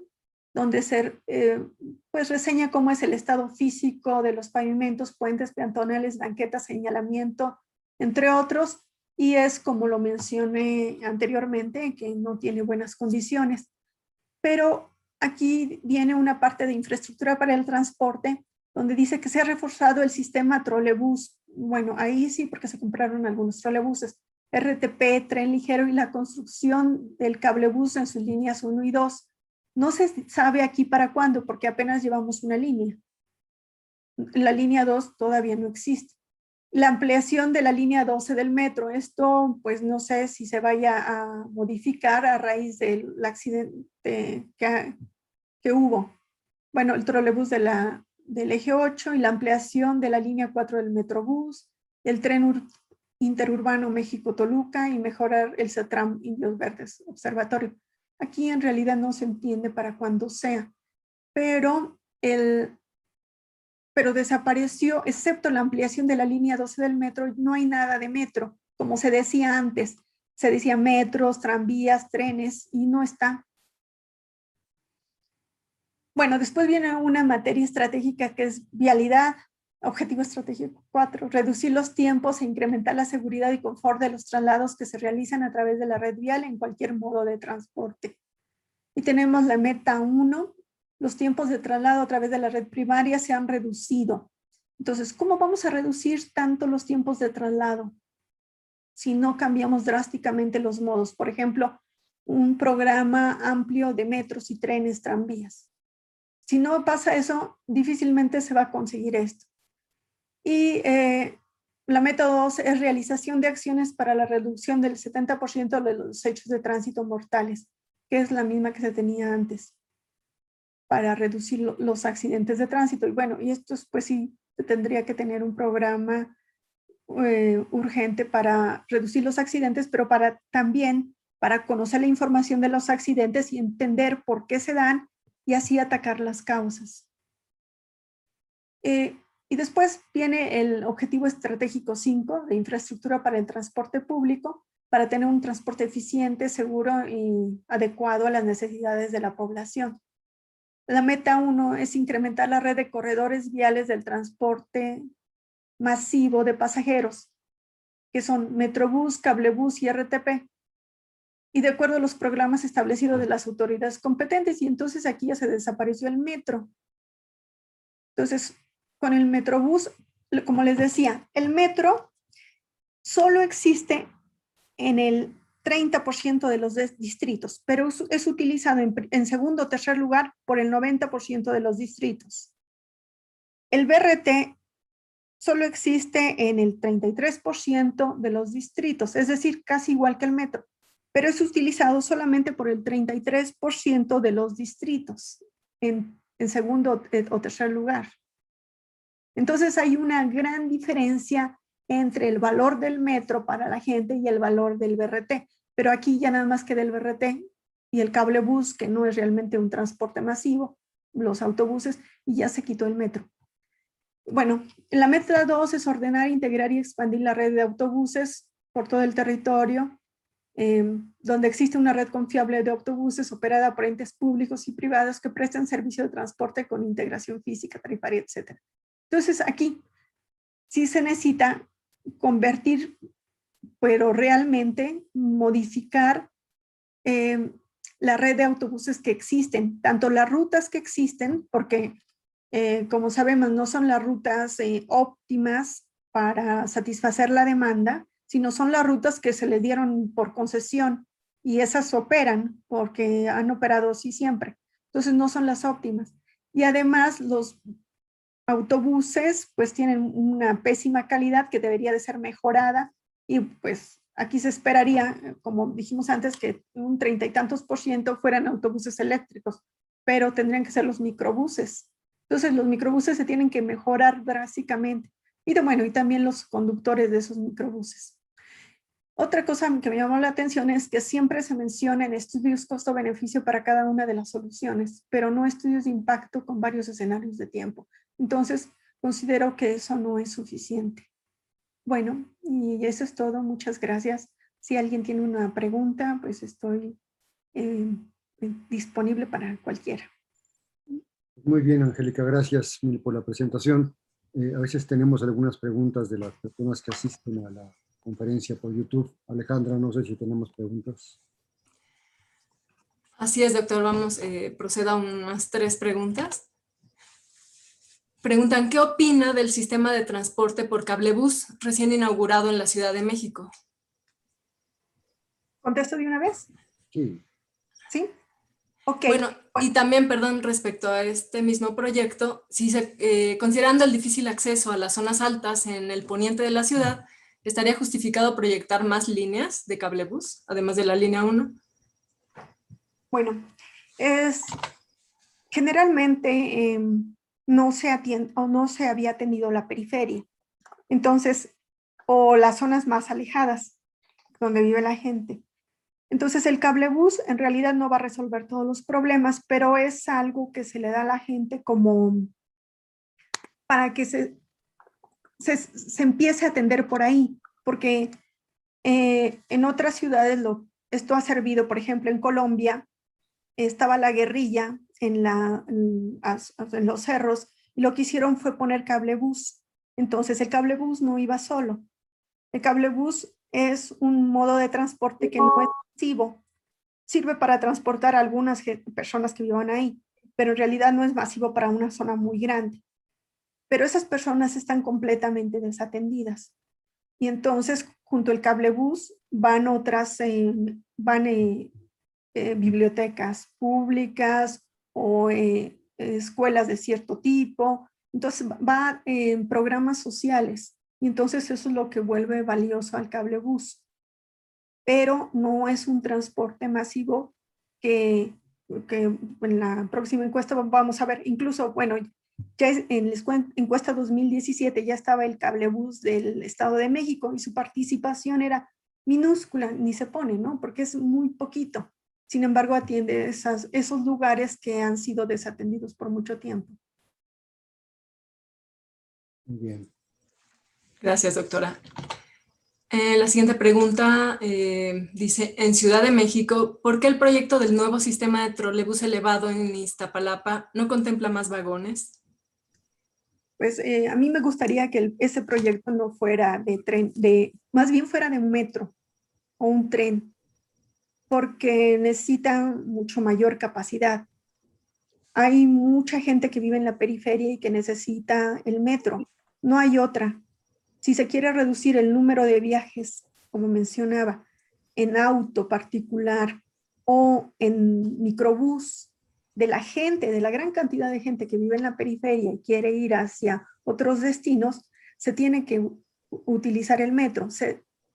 D: donde se eh, pues reseña cómo es el estado físico de los pavimentos, puentes peatonales, banquetas, señalamiento, entre otros, y es como lo mencioné anteriormente, que no tiene buenas condiciones. Pero aquí viene una parte de infraestructura para el transporte, donde dice que se ha reforzado el sistema trolebús. Bueno, ahí sí, porque se compraron algunos trolebuses. RTP, tren ligero y la construcción del cablebús en sus líneas 1 y 2 no se sabe aquí para cuándo, porque apenas llevamos una línea. La línea 2 todavía no existe. La ampliación de la línea 12 del metro, esto pues no sé si se vaya a modificar a raíz del accidente que, que hubo. Bueno, el trolebús de la, del eje 8 y la ampliación de la línea 4 del metrobús, el tren interurbano México-Toluca y mejorar el CETRAM Indios Verdes Observatorio. Aquí en realidad no se entiende para cuándo sea, pero, el, pero desapareció, excepto la ampliación de la línea 12 del metro, no hay nada de metro, como se decía antes. Se decía metros, tranvías, trenes, y no está. Bueno, después viene una materia estratégica que es vialidad, Objetivo estratégico 4, reducir los tiempos e incrementar la seguridad y confort de los traslados que se realizan a través de la red vial en cualquier modo de transporte. Y tenemos la meta 1, los tiempos de traslado a través de la red primaria se han reducido. Entonces, ¿cómo vamos a reducir tanto los tiempos de traslado? Si no cambiamos drásticamente los modos. Por ejemplo, un programa amplio de metros y trenes, tranvías. Si no pasa eso, difícilmente se va a conseguir esto. Y eh, la método 2 es realización de acciones para la reducción del 70% de los hechos de tránsito mortales, que es la misma que se tenía antes, para reducir los accidentes de tránsito. Y bueno, y esto pues sí, tendría que tener un programa eh, urgente para reducir los accidentes, pero para también para conocer la información de los accidentes y entender por qué se dan y así atacar las causas. Eh, y después viene el objetivo estratégico 5 de infraestructura para el transporte público, para tener un transporte eficiente, seguro y adecuado a las necesidades de la población. La meta 1 es incrementar la red de corredores viales del transporte masivo de pasajeros, que son Metrobús, Cablebús y RTP, y de acuerdo a los programas establecidos de las autoridades competentes, y entonces aquí ya se desapareció el metro. Entonces, con el Metrobús, como les decía, el metro solo existe en el 30% de los distritos, pero es, utilizado en, segundo o tercer lugar por el 90% de los distritos. El BRT solo existe en el 33% de los distritos, es decir, casi igual que el metro, pero es utilizado solamente por el 33% de los distritos en, segundo o tercer lugar. Entonces hay una gran diferencia entre el valor del metro para la gente y el valor del BRT. Pero aquí ya nada más queda el BRT y el cable bus, que no es realmente un transporte masivo, los autobuses, y ya se quitó el metro. Bueno, la meta 2 es ordenar, integrar y expandir la red de autobuses por todo el territorio, em, donde existe una red confiable de autobuses operada por entes públicos y privados que prestan servicio de transporte con integración física, tarifaria, etc. Entonces aquí sí se necesita convertir, pero realmente modificar eh, la red de autobuses que existen, tanto las rutas que existen, porque eh, como sabemos no son las rutas eh, óptimas para satisfacer la demanda, sino son las rutas que se le dieron por concesión y esas operan porque han operado así siempre. Entonces no son las óptimas. Y además los autobuses pues tienen una pésima calidad que debería de ser mejorada y pues aquí se esperaría, como dijimos antes, que un treinta y tantos por ciento fueran autobuses eléctricos, pero tendrían que ser los microbuses. Entonces los microbuses se tienen que mejorar drásticamente. Y bueno, y también los conductores de esos microbuses. Otra cosa que me llamó la atención es que siempre se mencionan estudios costo-beneficio para cada una de las soluciones, pero no estudios de impacto con varios escenarios de tiempo. Entonces, considero que eso no es suficiente. Bueno, y eso es todo. Muchas gracias. Si alguien tiene una pregunta, pues estoy eh, disponible para cualquiera.
B: Muy bien, Angélica. Gracias por la presentación. Eh, a veces tenemos algunas preguntas de las personas que asisten a la conferencia por YouTube. Alejandra, no sé si tenemos preguntas.
E: Así es, doctor. Vamos, eh, proceda a unas tres preguntas. Preguntan, ¿qué opina del sistema de transporte por cablebús recién inaugurado en la Ciudad de México?
D: ¿Contesto de una vez?
B: Sí.
D: ¿Sí?
E: Ok. Bueno, y también, perdón, respecto a este mismo proyecto, si se, eh, considerando el difícil acceso a las zonas altas en el poniente de la ciudad, ¿estaría justificado proyectar más líneas de cablebús, además de la línea 1?
D: Bueno, es generalmente... Em, no se, o no se había tenido la periferia. Entonces, o las zonas más alejadas donde vive la gente. Entonces el cablebús en realidad no va a resolver todos los problemas, pero es algo que se le da a la gente como para que se, se, empiece a atender por ahí, porque eh, en otras ciudades esto ha servido, por ejemplo, en Colombia estaba la guerrilla en, la, en, los cerros y lo que hicieron fue poner cablebús. Entonces el cablebús no iba solo. El cablebús es un modo de transporte que no es masivo. Sirve para transportar a algunas personas que vivan ahí, pero en realidad no es masivo para una zona muy grande. Pero esas personas están completamente desatendidas. Y entonces, junto al cablebús, van otras, eh, van eh, eh, bibliotecas públicas o escuelas de cierto tipo. Entonces, va programas sociales y entonces eso es lo que vuelve valioso al cable bus. Pero no es un transporte masivo que, que en la próxima encuesta vamos a ver, incluso, bueno, ya en la encuesta 2017 ya estaba el cablebús del Estado de México y su participación era minúscula, ni se pone, ¿no? Porque es muy poquito. Sin embargo, atiende esas, esos lugares que han sido desatendidos por mucho tiempo.
B: Muy bien.
E: Gracias, doctora. Eh, la siguiente pregunta eh, dice, en Ciudad de México, ¿por qué el proyecto del nuevo sistema de trolebús elevado en Iztapalapa no contempla más vagones?
D: Pues eh, a mí me gustaría que ese proyecto no fuera de tren, de, más bien fuera de un metro o un tren, porque necesita mucho mayor capacidad. Hay mucha gente que vive en la periferia y que necesita el metro, no hay otra. Si se quiere reducir el número de viajes, como mencionaba, en auto particular o en microbús de la gente, de la gran cantidad de gente que vive en la periferia y quiere ir hacia otros destinos, se tiene que utilizar el metro.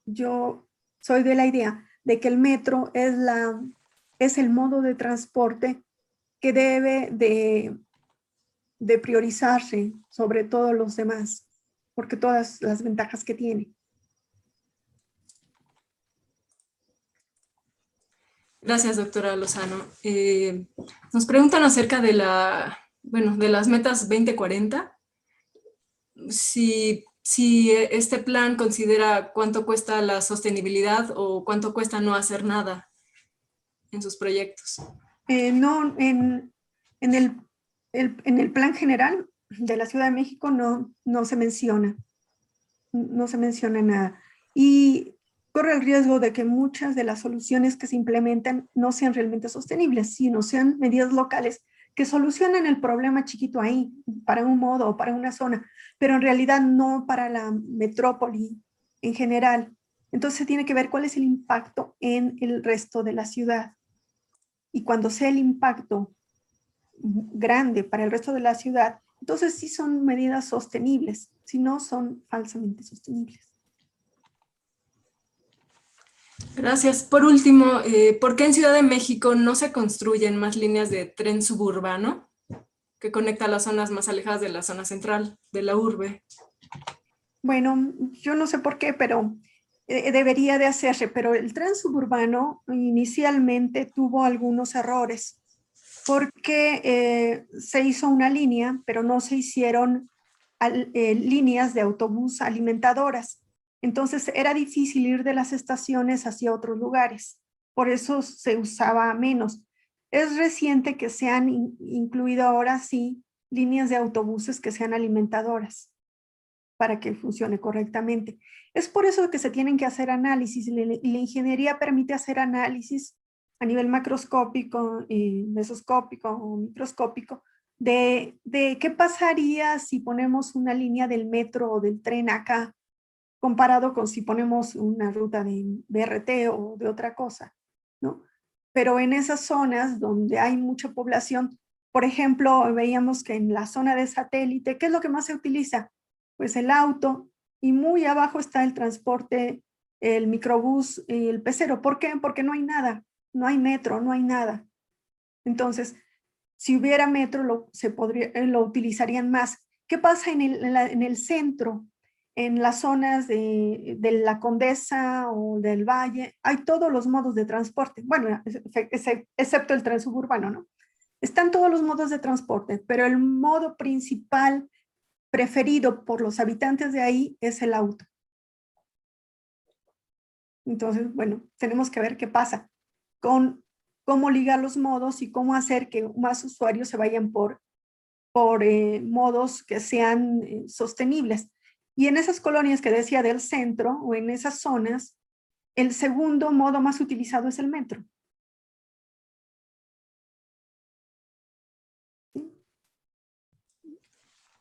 D: yo soy de la idea de que el metro es, la, es el modo de transporte que debe de, de priorizarse sobre todos los demás porque todas las ventajas que tiene.
E: Gracias, doctora Lozano. Eh, nos preguntan acerca de, la, bueno, de las metas 2040. Si, si este plan considera cuánto cuesta la sostenibilidad o cuánto cuesta no hacer nada en sus proyectos.
D: Eh, no, en, en, el, en el plan general de la Ciudad de México no, no se menciona, no se menciona nada. Y corre el riesgo de que muchas de las soluciones que se implementan no sean realmente sostenibles, sino sean medidas locales que solucionan el problema chiquito ahí, para un modo o para una zona, pero en realidad no para la metrópoli en general. Entonces tiene que ver cuál es el impacto en el resto de la ciudad. Y cuando sea el impacto grande para el resto de la ciudad, entonces sí son medidas sostenibles, si no son falsamente sostenibles.
E: Gracias. Por último, eh, ¿por qué en Ciudad de México no se construyen más líneas de tren suburbano que conecta las zonas más alejadas de la zona central de la urbe?
D: Bueno, yo no sé por qué, pero eh, debería de hacerse, pero el tren suburbano inicialmente tuvo algunos errores porque eh, se hizo una línea, pero no se hicieron eh, líneas de autobús alimentadoras. Entonces era difícil ir de las estaciones hacia otros lugares. Por eso se usaba menos. Es reciente que se han incluido ahora sí líneas de autobuses que sean alimentadoras para que funcione correctamente. Es por eso que se tienen que hacer análisis y la ingeniería permite hacer análisis a nivel macroscópico, eh, mesoscópico o microscópico, de, de, qué pasaría si ponemos una línea del metro o del tren acá, comparado con si ponemos una ruta de BRT o de otra cosa, ¿no? Pero en esas zonas donde hay mucha población, por ejemplo, veíamos que en la zona de satélite, ¿qué es lo que más se utiliza? Pues el auto y muy abajo está el transporte, el microbús y el pecero. ¿Por qué? Porque no hay nada no hay metro, no hay nada. Entonces, si hubiera metro, lo, se podría, eh, lo utilizarían más. ¿Qué pasa en el, en el centro? En las zonas de, la Condesa o del Valle, hay todos los modos de transporte, bueno, excepto el tren suburbano, ¿no? Están todos los modos de transporte, pero el modo principal preferido por los habitantes de ahí es el auto. Entonces, bueno, tenemos que ver qué pasa con cómo ligar los modos y cómo hacer que más usuarios se vayan por, por eh, modos que sean eh, sostenibles. Y en esas colonias que decía del centro o en esas zonas, el segundo modo más utilizado es el metro.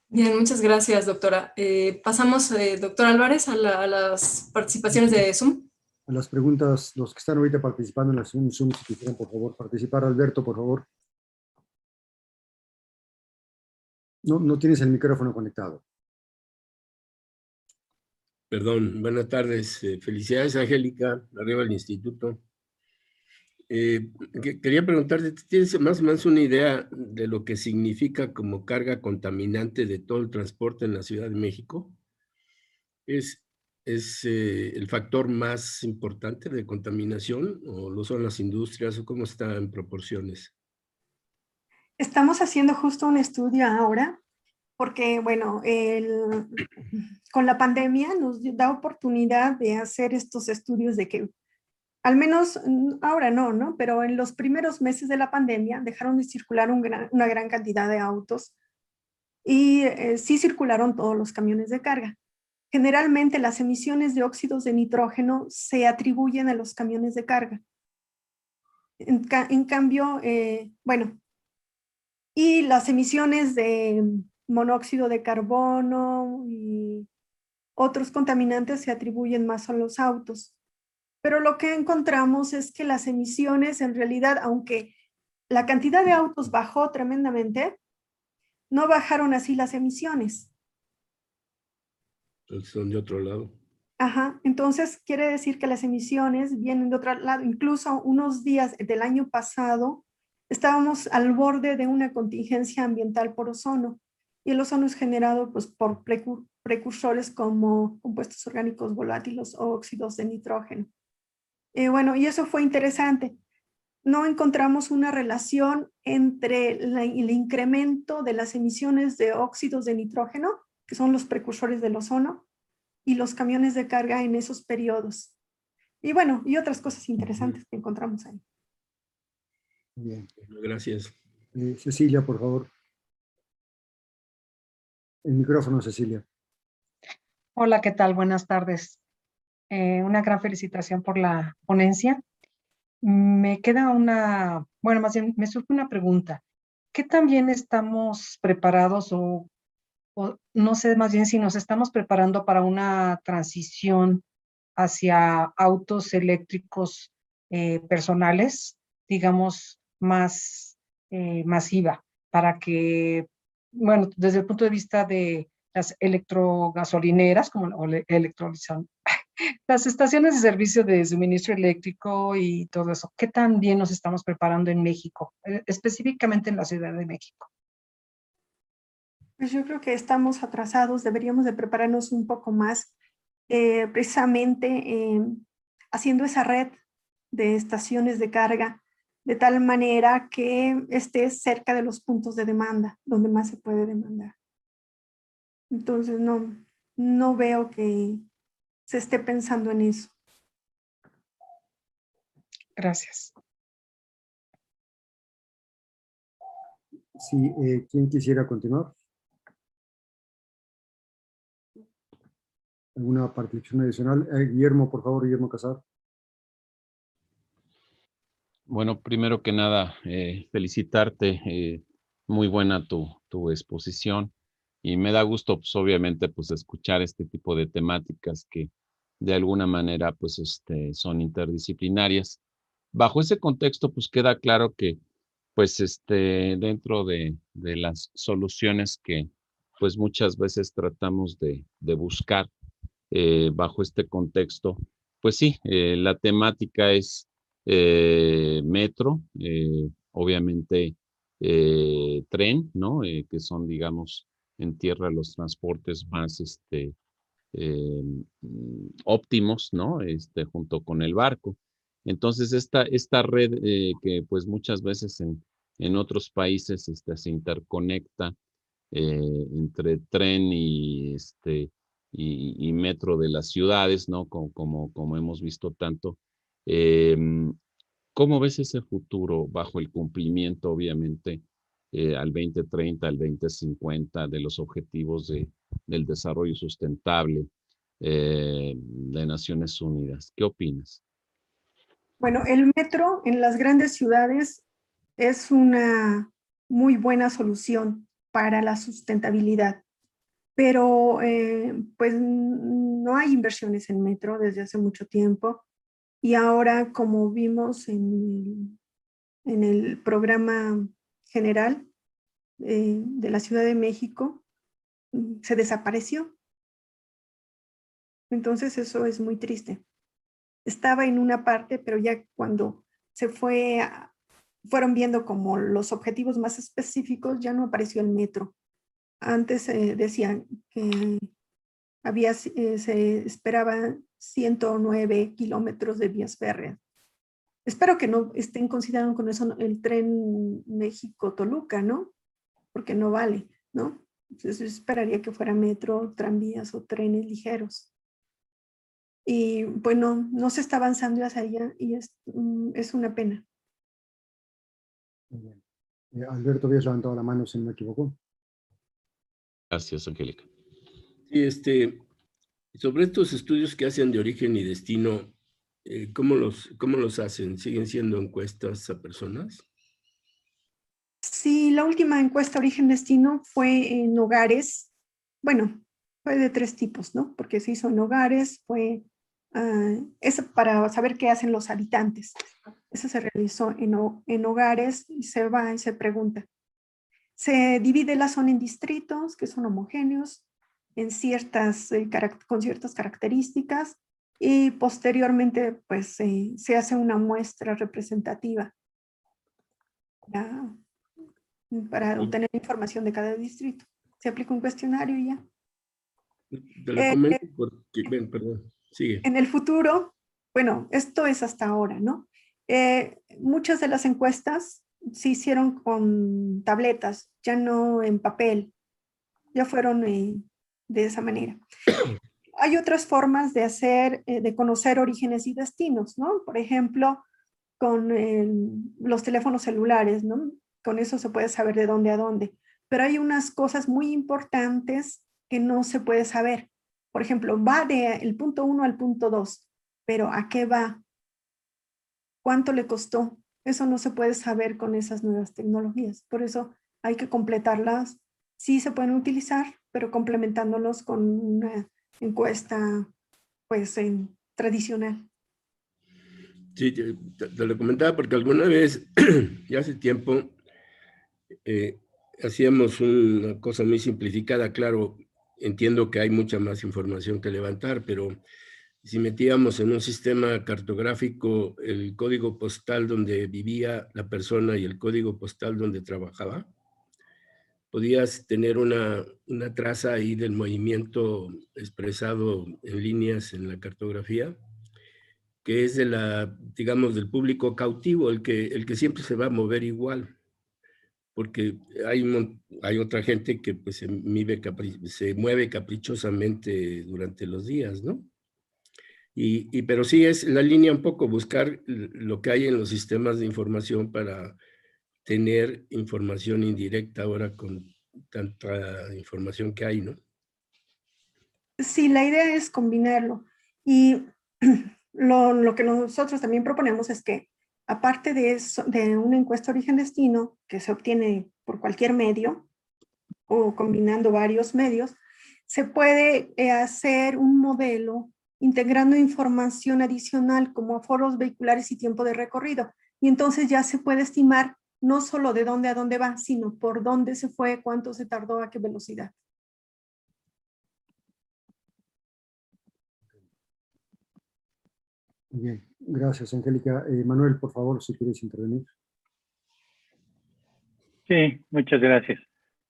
E: Bien, muchas gracias, doctora. Eh, pasamos, eh, doctor Álvarez, a, las participaciones de Zoom.
B: A las preguntas, los que están ahorita participando en la Zoom, Zoom si quisieran, por favor, participar. Alberto, por favor. No, no tienes el micrófono conectado.
F: Perdón, buenas tardes. Eh, felicidades, Angélica, arriba del instituto. Eh, quería preguntarte, ¿tienes más o menos una idea de lo que significa como carga contaminante de todo el transporte en la Ciudad de México? ¿Es, es eh, el factor más importante de contaminación o lo son las industrias o cómo está en proporciones?
D: Estamos haciendo justo un estudio ahora porque, bueno, con la pandemia nos da oportunidad de hacer estos estudios de que, al menos mm, ahora no, ¿no? Pero en los primeros meses de la pandemia dejaron de circular una gran cantidad de autos y eh, sí circularon todos los camiones de carga. Generalmente las emisiones de óxidos de nitrógeno se atribuyen a los camiones de carga. En, cambio, eh, bueno, y las emisiones de monóxido de carbono y otros contaminantes se atribuyen más a los autos. Pero lo que encontramos es que las emisiones en realidad, aunque la cantidad de autos bajó tremendamente, no bajaron así las emisiones.
F: son de otro lado.
D: Ajá, entonces quiere decir que las emisiones vienen de otro lado. Incluso unos días del año pasado estábamos al borde de una contingencia ambiental por ozono y el ozono es generado pues, por precursores como compuestos orgánicos volátiles o óxidos de nitrógeno. Eh, bueno, y eso fue interesante. No encontramos una relación entre el incremento de las emisiones de óxidos de nitrógeno, que son los precursores del ozono, y los camiones de carga en esos periodos. Y bueno, y otras cosas interesantes que encontramos ahí.
F: Bien. Gracias.
B: Eh, Cecilia, por favor. El micrófono, Cecilia.
G: Hola, ¿qué tal? Buenas tardes. Eh, una gran felicitación por la ponencia. Me queda una, bueno, más bien me surge una pregunta. ¿Qué también estamos preparados o, no sé más bien si nos estamos preparando para una transición hacia autos eléctricos eh, personales, digamos, más eh, masiva, para que bueno, desde el punto de vista de las electrogasolineras, como o las estaciones de servicio de suministro eléctrico y todo eso, ¿qué tan bien nos estamos preparando en México, eh, específicamente en la Ciudad de México?
D: Pues yo creo que estamos atrasados, deberíamos de prepararnos un poco más, eh, precisamente haciendo esa red de estaciones de carga de tal manera que esté cerca de los puntos de demanda, donde más se puede demandar. Entonces, no, no veo que se esté pensando en eso.
G: Gracias.
B: Sí, eh, ¿quién quisiera continuar? ¿Alguna participación adicional? Eh, Guillermo, por favor, Guillermo Casar.
H: Bueno, primero que nada, eh, felicitarte. Eh, muy buena tu, tu, exposición y me da gusto, pues obviamente, pues escuchar este tipo de temáticas que de alguna manera, pues este, son interdisciplinarias. Bajo ese contexto, pues queda claro que, pues este, dentro de, de las soluciones que, pues muchas veces tratamos de, de buscar eh, bajo este contexto, pues sí, la temática es eh, metro, eh, obviamente eh, tren, ¿no? que son, digamos, en tierra los transportes más este, óptimos, ¿no? Este, junto con el barco. Entonces, esta, esta red que pues muchas veces en, en otros países este, se interconecta entre tren y, este, y, metro de las ciudades, ¿no? Como, como hemos visto tanto. Em, ¿Cómo ves ese futuro bajo el cumplimiento, obviamente, eh, al 2030, al 2050 de los objetivos de, del desarrollo sustentable eh, de Naciones Unidas? ¿Qué opinas?
D: Bueno, el metro en las grandes ciudades es una muy buena solución para la sustentabilidad, pero eh, pues no hay inversiones en metro desde hace mucho tiempo y ahora como vimos en el, en el programa general eh, de la Ciudad de México, se desapareció. Entonces eso es muy triste estaba en una parte, pero ya cuando se fue, fueron viendo como los objetivos más específicos, ya no apareció el metro. Antes decían que había, eh, se esperaban 109 kilómetros de vías férreas. Espero que no estén considerando con eso el tren México-Toluca, ¿no? Porque no vale, ¿no? Entonces esperaría que fuera metro, tranvías o trenes ligeros y bueno, no se está avanzando hacia allá y es, mm, es una pena.
B: Eh, Alberto, habías levantado la mano si no me equivoco.
H: Gracias, Angélica.
F: Sí, este, sobre estos estudios que hacen de origen y destino, eh, ¿cómo, los, ¿cómo los hacen? ¿Siguen siendo encuestas a personas?
D: Sí, la última encuesta origen-destino fue en hogares. Bueno, fue de tres tipos, ¿no? Porque se hizo en hogares, fue Ah, es para saber qué hacen los habitantes. Eso se realizó en, en hogares y se va y se pregunta. Se divide la zona en distritos que son homogéneos en ciertas, eh, con ciertas características y posteriormente pues se hace una muestra representativa para obtener información de cada distrito. Se aplica un cuestionario y ya.
F: Te lo comento eh, porque, perdón.
D: En el futuro, bueno, esto es hasta ahora, ¿no? Eh, muchas de las encuestas se hicieron con tabletas, ya no en papel, ya fueron eh, de esa manera. Hay otras formas de hacer, eh, de conocer orígenes y destinos, ¿no? Por ejemplo, con los teléfonos celulares, ¿no? Con eso se puede saber de dónde a dónde. Pero hay unas cosas muy importantes que no se puede saber. Por ejemplo, va del punto 1 al punto 2, pero ¿a qué va? ¿Cuánto le costó? Eso no se puede saber con esas nuevas tecnologías. Por eso hay que completarlas. Sí se pueden utilizar, pero complementándolos con una encuesta pues en, tradicional.
F: Sí, te, lo comentaba porque alguna vez, ya hace tiempo, eh, hacíamos una cosa muy simplificada, claro, entiendo que hay mucha más información que levantar, pero si metíamos en un sistema cartográfico el código postal donde vivía la persona y el código postal donde trabajaba, podías tener una, una traza ahí del movimiento expresado en líneas en la cartografía, que es de la, digamos, del público cautivo, el que, el que siempre se va a mover igual porque hay, hay otra gente que pues, se, se mueve caprichosamente durante los días, ¿no? Y, pero sí es la línea un poco buscar lo que hay en los sistemas de información para tener información indirecta ahora con tanta información que hay, ¿no?
D: Sí, la idea es combinarlo. Y lo, lo que nosotros también proponemos es que aparte de, eso, de una encuesta origen-destino que se obtiene por cualquier medio o combinando varios medios, se puede eh, hacer un modelo integrando información adicional como foros vehiculares y tiempo de recorrido. Y entonces ya se puede estimar no solo de dónde a dónde va, sino por dónde se fue, cuánto se tardó, a qué velocidad.
B: Bien, gracias, Angélica. Eh, Manuel, por favor, si quieres intervenir.
I: Sí, muchas gracias.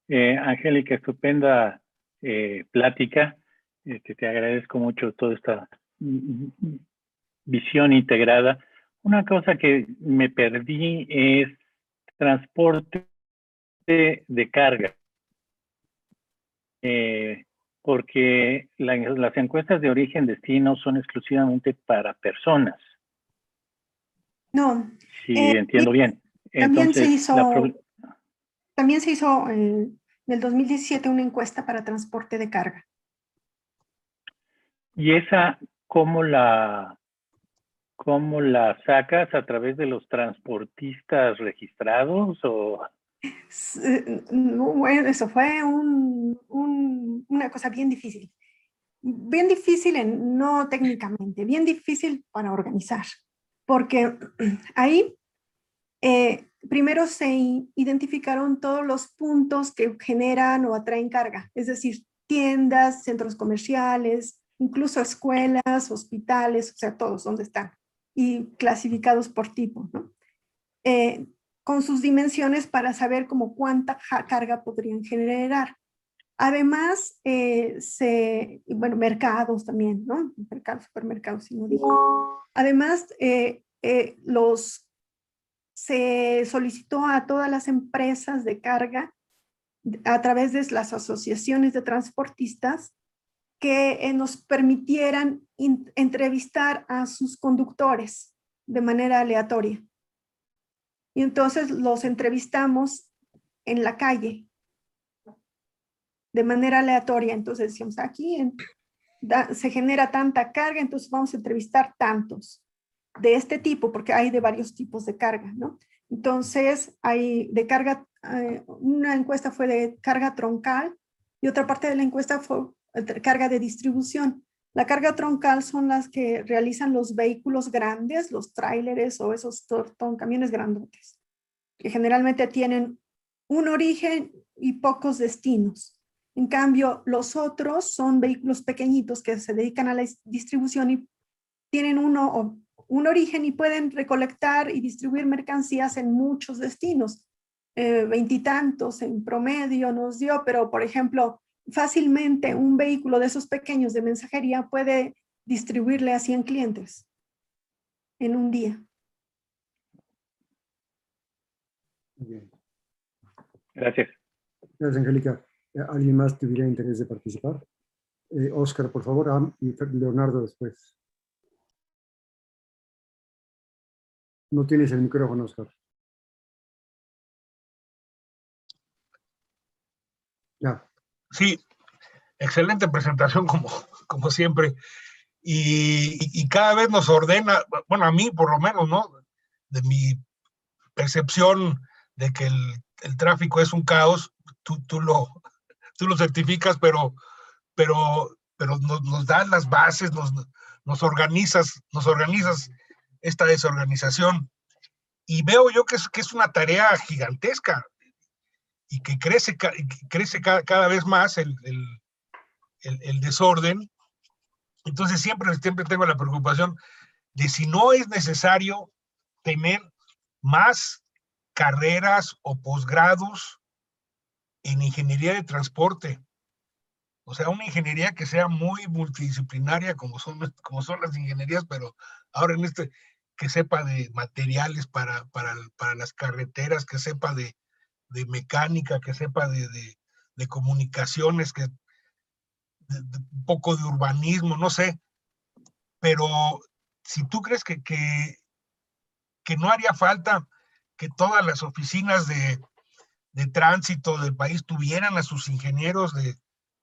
I: Eh, Angélica, estupenda eh, plática. Este, te agradezco mucho toda esta mm, mm, visión integrada. Una cosa que me perdí es transporte de carga. Eh, porque las encuestas de origen-destino son exclusivamente para personas.
D: No.
I: Sí, eh, entiendo bien.
D: También se hizo, también se hizo en, el 2017 una encuesta para transporte de carga.
I: ¿Y esa cómo la, cómo la sacas a través de los transportistas registrados o...?
D: Bueno, eso fue una cosa bien difícil. Bien difícil, en, no técnicamente, bien difícil para organizar. Porque ahí eh, primero se identificaron todos los puntos que generan o atraen carga, es decir, tiendas, centros comerciales, incluso escuelas, hospitales, o sea, todos donde están, y clasificados por tipo, ¿no? Eh, con sus dimensiones para saber como cuánta carga podrían generar. Además, eh, se, bueno, mercados también, ¿no? Mercados, supermercados, si no digo. Además, eh, los, se solicitó a todas las empresas de carga a través de las asociaciones de transportistas que nos permitieran entrevistar a sus conductores de manera aleatoria. Y entonces los entrevistamos en la calle, de manera aleatoria. Entonces decíamos, aquí se genera tanta carga, entonces vamos a entrevistar tantos de este tipo, porque hay de varios tipos de carga, ¿no? Entonces, hay de carga, eh, una encuesta fue de carga troncal y otra parte de la encuesta fue carga de distribución. La carga troncal son las que realizan los vehículos grandes, los tráileres o esos camiones grandotes, que generalmente tienen un origen y pocos destinos. En cambio, los otros son vehículos pequeñitos que se dedican a la distribución y tienen uno, un origen y pueden recolectar y distribuir mercancías en muchos destinos. Eh, veintitantos en promedio nos dio, pero por ejemplo, fácilmente un vehículo de esos pequeños de mensajería puede distribuirle a 100 clientes en un día.
B: Bien.
I: Gracias.
B: Gracias, Angélica. ¿Alguien más tuviera interés de participar? Eh, Oscar, por favor, y Leonardo después. No tienes el micrófono, Oscar. Ya.
J: Sí, excelente presentación como, como siempre. Y, cada vez nos ordena, bueno, a mí por lo menos, ¿no? De mi percepción de que el, tráfico es un caos, tú, tú, lo, tú lo certificas, pero, pero, pero nos, nos dan las bases, nos, nos organizas, nos organizas esta desorganización. Y veo yo que es, que es una tarea gigantesca y que crece, crece cada, vez más el, el, desorden. Entonces siempre, siempre tengo la preocupación de si no es necesario tener más carreras o posgrados en ingeniería de transporte. O sea, una ingeniería que sea muy multidisciplinaria como son, como son las ingenierías, pero ahora en este, que sepa de materiales para, para, para las carreteras, que sepa de, de mecánica, que sepa de, de, comunicaciones, que un poco de urbanismo, no sé. Pero si tú crees que, que, que no haría falta que todas las oficinas de, de, tránsito del país tuvieran a sus ingenieros de,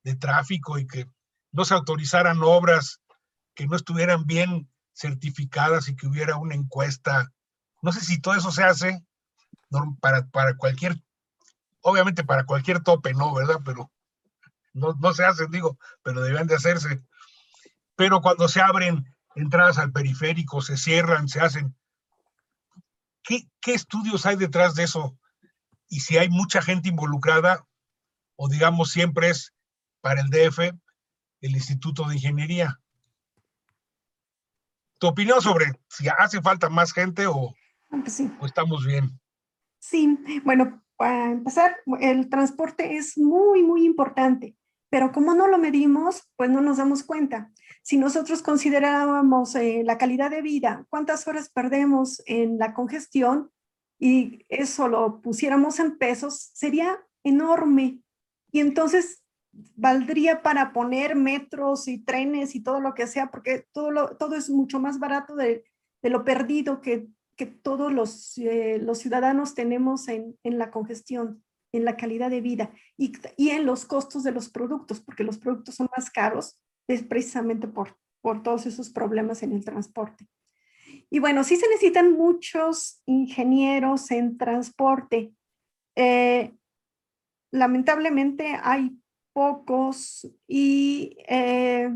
J: de tráfico y que no se autorizaran obras que no estuvieran bien certificadas y que hubiera una encuesta. No sé si todo eso se hace para, para cualquier obviamente para cualquier tope no, ¿verdad? Pero no, no se hacen, digo, pero deben de hacerse. Pero cuando se abren entradas al periférico, se cierran, se hacen. ¿Qué, qué estudios hay detrás de eso? Y si hay mucha gente involucrada, o digamos siempre es para el DF, el Instituto de Ingeniería. ¿Tu opinión sobre si hace falta más gente o,
D: pues
J: o estamos bien?
D: Sí, bueno, para empezar, el transporte es muy, muy importante, pero como no lo medimos, pues no nos damos cuenta. Si nosotros considerábamos eh, la calidad de vida, cuántas horas perdemos en la congestión y eso lo pusiéramos en pesos, sería enorme. Y entonces valdría para poner metros y trenes y todo lo que sea, porque todo, todo es mucho más barato de lo perdido que, que todos los, eh, los ciudadanos tenemos en, en, la congestión, en la calidad de vida y, y, en los costos de los productos, porque los productos son más caros, es precisamente por, por todos esos problemas en el transporte. Y bueno, sí se necesitan muchos ingenieros en transporte. Eh, lamentablemente hay pocos y eh,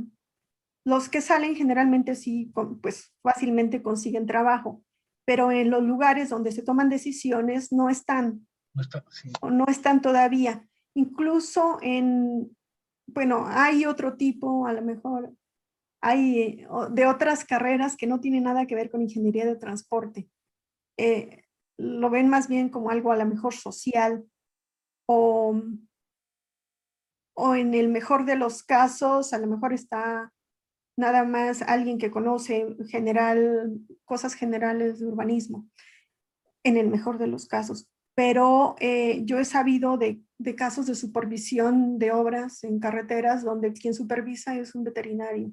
D: los que salen generalmente sí, pues fácilmente consiguen trabajo, pero en los lugares donde se toman decisiones no están, no, está, sí. no están todavía. Incluso en, bueno, hay otro tipo, a lo mejor hay de otras carreras que no tienen nada que ver con ingeniería de transporte. Eh, lo ven más bien como algo a lo mejor social o o en el mejor de los casos, a lo mejor está nada más alguien que conoce general, cosas generales de urbanismo, en el mejor de los casos. Pero eh, yo he sabido de, de, casos de supervisión de obras en carreteras donde quien supervisa es un veterinario,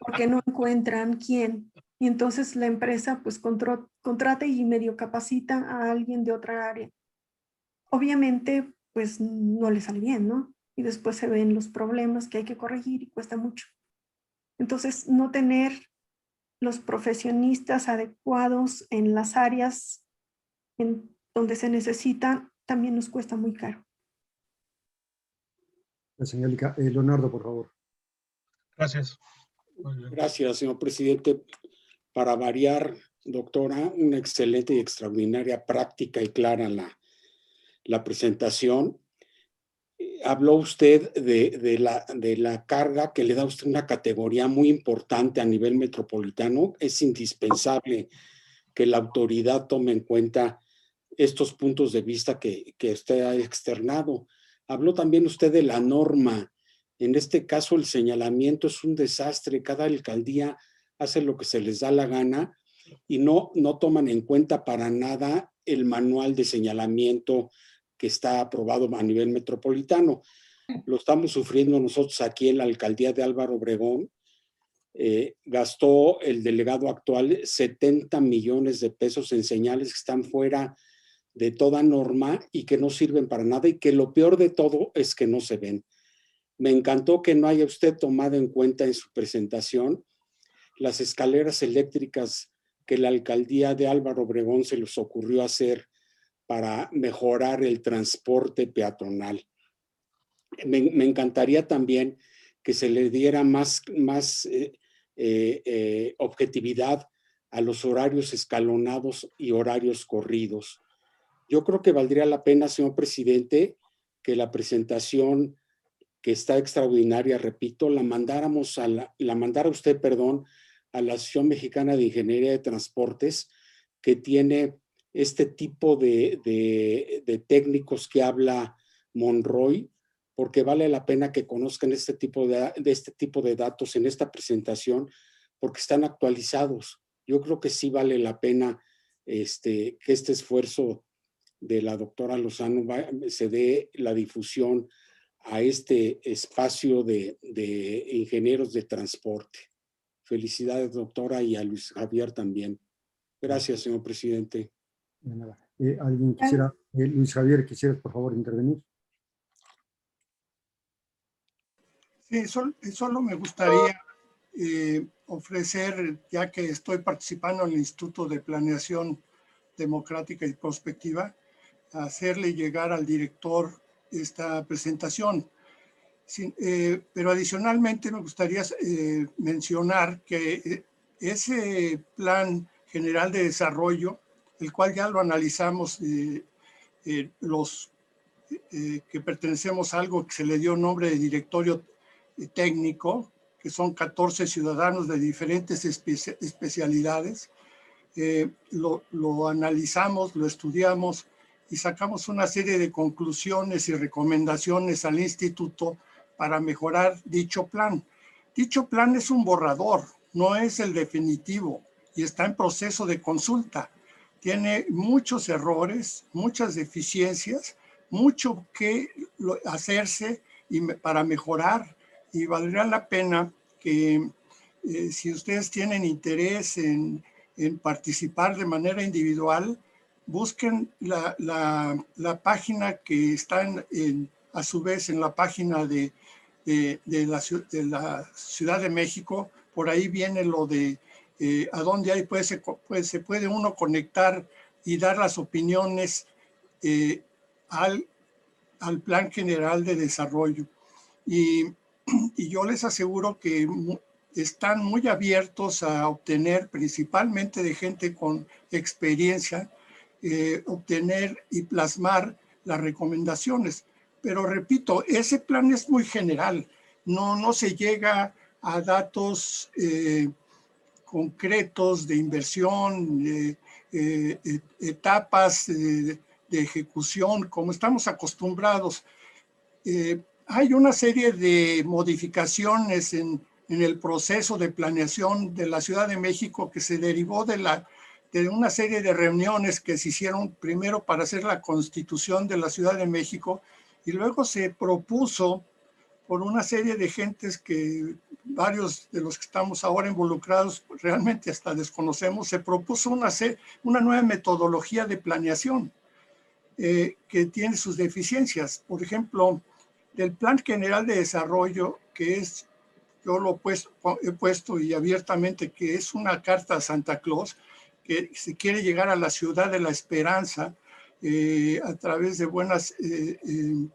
D: porque no encuentran quién. Y entonces la empresa pues contrata y medio capacita a alguien de otra área. Obviamente pues no le sale bien, ¿no? y después se ven los problemas que hay que corregir y cuesta mucho. Entonces, no tener los profesionistas adecuados en las áreas en donde se necesitan también nos cuesta muy caro.
B: Señora eh, Leonardo, por favor.
J: Gracias.
K: Gracias, señor presidente. Para variar, doctora, una excelente y extraordinaria práctica y clara la, la presentación habló usted de, la, de la carga que le da usted una categoría muy importante a nivel metropolitano. Es indispensable que la autoridad tome en cuenta estos puntos de vista que, que usted ha externado. Habló también usted de la norma. En este caso, el señalamiento es un desastre. Cada alcaldía hace lo que se les da la gana y no, no toman en cuenta para nada el manual de señalamiento que está aprobado a nivel metropolitano. Lo estamos sufriendo nosotros aquí en la alcaldía de Álvaro Obregón. Eh, gastó el delegado actual 70 millones de pesos en señales que están fuera de toda norma y que no sirven para nada y que lo peor de todo es que no se ven. Me encantó que no haya usted tomado en cuenta en su presentación las escaleras eléctricas que la alcaldía de Álvaro Obregón se les ocurrió hacer para mejorar el transporte peatonal. Me, encantaría también que se le diera más, más eh, eh, eh, objetividad a los horarios escalonados y horarios corridos. Yo creo que valdría la pena, señor presidente, que la presentación que está extraordinaria, repito, la mandáramos a la, la mandara usted, perdón, a la Asociación Mexicana de Ingeniería de Transportes, que tiene este tipo de, de, técnicos que habla Monroy, porque vale la pena que conozcan este tipo de, este tipo de datos en esta presentación, porque están actualizados. Yo creo que sí vale la pena este, que este esfuerzo de la doctora Lozano se dé la difusión a este espacio de, de ingenieros de transporte. Felicidades, doctora, y a Luis Javier también. Gracias, señor presidente.
B: Eh, ¿Alguien quisiera, eh, Luis Javier, quisieras por favor intervenir?
C: Sí, solo, me gustaría eh, ofrecer, ya que estoy participando en el Instituto de Planeación Democrática y Prospectiva, hacerle llegar al director esta presentación. pero adicionalmente me gustaría mencionar que ese plan general de desarrollo el cual ya lo analizamos eh, eh, los eh, que pertenecemos a algo que se le dio nombre de directorio técnico, que son 14 ciudadanos de diferentes especialidades. Lo, lo, analizamos, lo estudiamos y sacamos una serie de conclusiones y recomendaciones al instituto para mejorar dicho plan. Dicho plan es un borrador, no es el definitivo y está en proceso de consulta. Tiene muchos errores, muchas deficiencias, mucho que hacerse y para mejorar y valdría la pena que eh, si ustedes tienen interés en, participar de manera individual, busquen la, página que está en, a su vez en la página de, de, la, de, la, Ciudad de México. Por ahí viene lo de eh, a dónde hay, pues, se, se puede uno conectar y dar las opiniones eh, al, al Plan General de Desarrollo. Y, y yo les aseguro que están muy abiertos a obtener, principalmente de gente con experiencia, eh, obtener y plasmar las recomendaciones. Pero repito, ese plan es muy general, no, no se llega a datos eh, concretos de inversión, de eh, etapas de, ejecución, como estamos acostumbrados. hay una serie de modificaciones en en el proceso de planeación de la Ciudad de México que se derivó de, la, de una serie de reuniones que se hicieron primero para hacer la constitución de la Ciudad de México y luego se propuso por una serie de gentes que varios de los que estamos ahora involucrados realmente hasta desconocemos, se propuso una, una nueva metodología de planeación eh, que tiene sus deficiencias. Por ejemplo, del Plan General de Desarrollo, que es yo lo he puesto, y abiertamente que es una carta a Santa Claus, que se quiere llegar a la ciudad de la esperanza eh, a través de buenas eh, eh,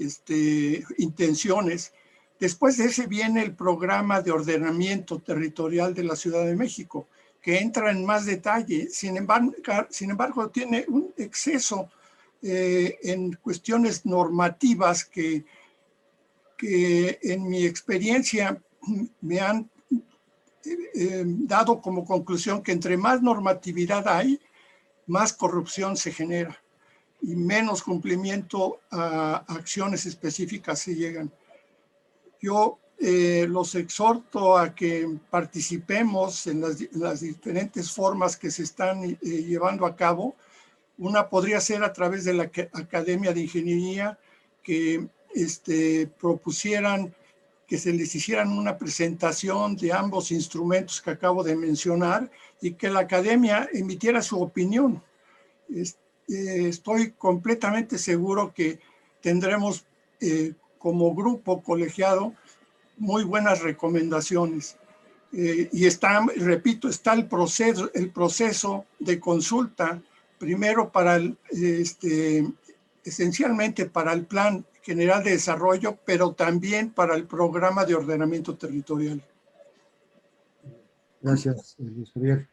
C: este, intenciones. Después de ese viene el programa de ordenamiento territorial de la Ciudad de México, que entra en más detalle. Sin embargo, sin embargo tiene un exceso en cuestiones normativas que en mi experiencia me han eh, dado como conclusión que entre más normatividad hay, más corrupción se genera y menos cumplimiento a acciones específicas se llegan. Yo eh, los exhorto a que participemos en las, diferentes formas que se están eh, llevando a cabo. Una podría ser a través de la Academia de Ingeniería, que este, propusieran que se les hicieran una presentación de ambos instrumentos que acabo de mencionar y que la academia emitiera su opinión. Eh, estoy completamente seguro que tendremos eh, como grupo colegiado muy buenas recomendaciones. Eh, y está, repito, está el proceso, el proceso de consulta, primero para el, este, esencialmente para el plan general de desarrollo, pero también para el programa de ordenamiento territorial.
B: Gracias, Luis Javier.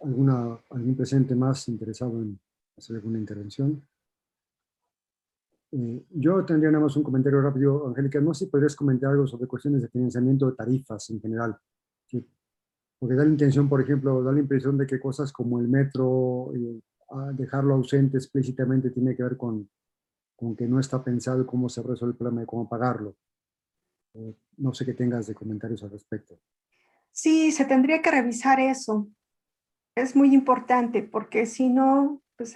B: ¿Alguna, ¿Algún presente más interesado en hacer alguna intervención? Eh, yo tendría nada más un comentario rápido, Angélica. No sé si podrías comentar algo sobre cuestiones de financiamiento de tarifas en general. Porque da la intención, por ejemplo, da la impresión de que cosas como el metro, eh, dejarlo ausente explícitamente tiene que ver con con que no está pensado cómo se resuelve el problema de cómo pagarlo. Eh, no sé qué tengas de comentarios al respecto.
D: Sí, se tendría que revisar eso. Es muy importante porque si no, pues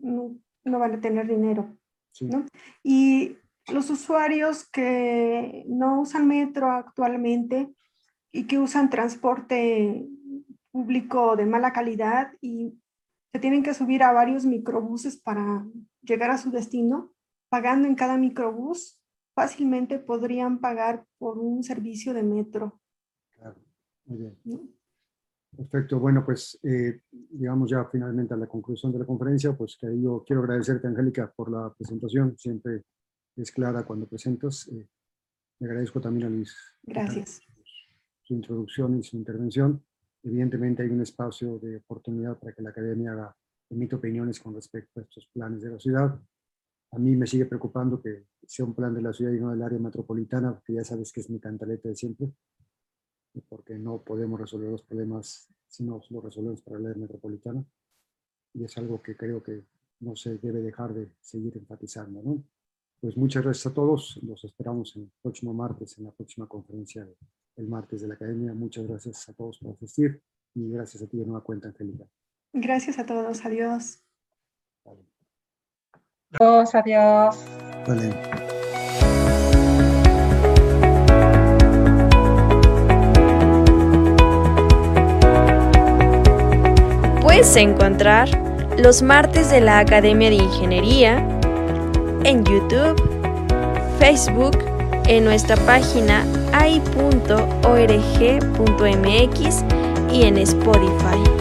D: no, no van a tener dinero. ¿no? Y los usuarios que no usan metro actualmente y que usan transporte público de mala calidad y se tienen que subir a varios microbuses para llegar a su destino, pagando en cada microbús, fácilmente podrían pagar por un servicio de metro.
B: Claro, muy bien. Perfecto, bueno, pues eh, llegamos ya finalmente a la conclusión de la conferencia, pues que yo quiero agradecerte, Angélica, por la presentación, siempre es clara cuando presentas. Eh, le agradezco también a Luis.
D: Gracias.
B: Su introducción y su intervención. Evidentemente hay un espacio de oportunidad para que la academia haga emite opiniones con respecto a estos planes de la ciudad. A mí me sigue preocupando que sea un plan de la ciudad y no del área metropolitana, porque ya sabes que es mi cantaleta de siempre, porque no podemos resolver los problemas si no los resolvemos para la área metropolitana. Y es algo que creo que no se debe dejar de seguir enfatizando. ¿no? pues muchas gracias a todos. Los esperamos el próximo martes, en la próxima conferencia el martes de la Academia. Muchas gracias a todos por asistir y gracias a ti de nueva cuenta, Angélica.
D: Gracias a todos. Adiós.
G: Adiós, adiós.
A: Puedes encontrar los martes de la Academia de Ingeniería en YouTube, Facebook, en nuestra página ai.org.mx y en Spotify.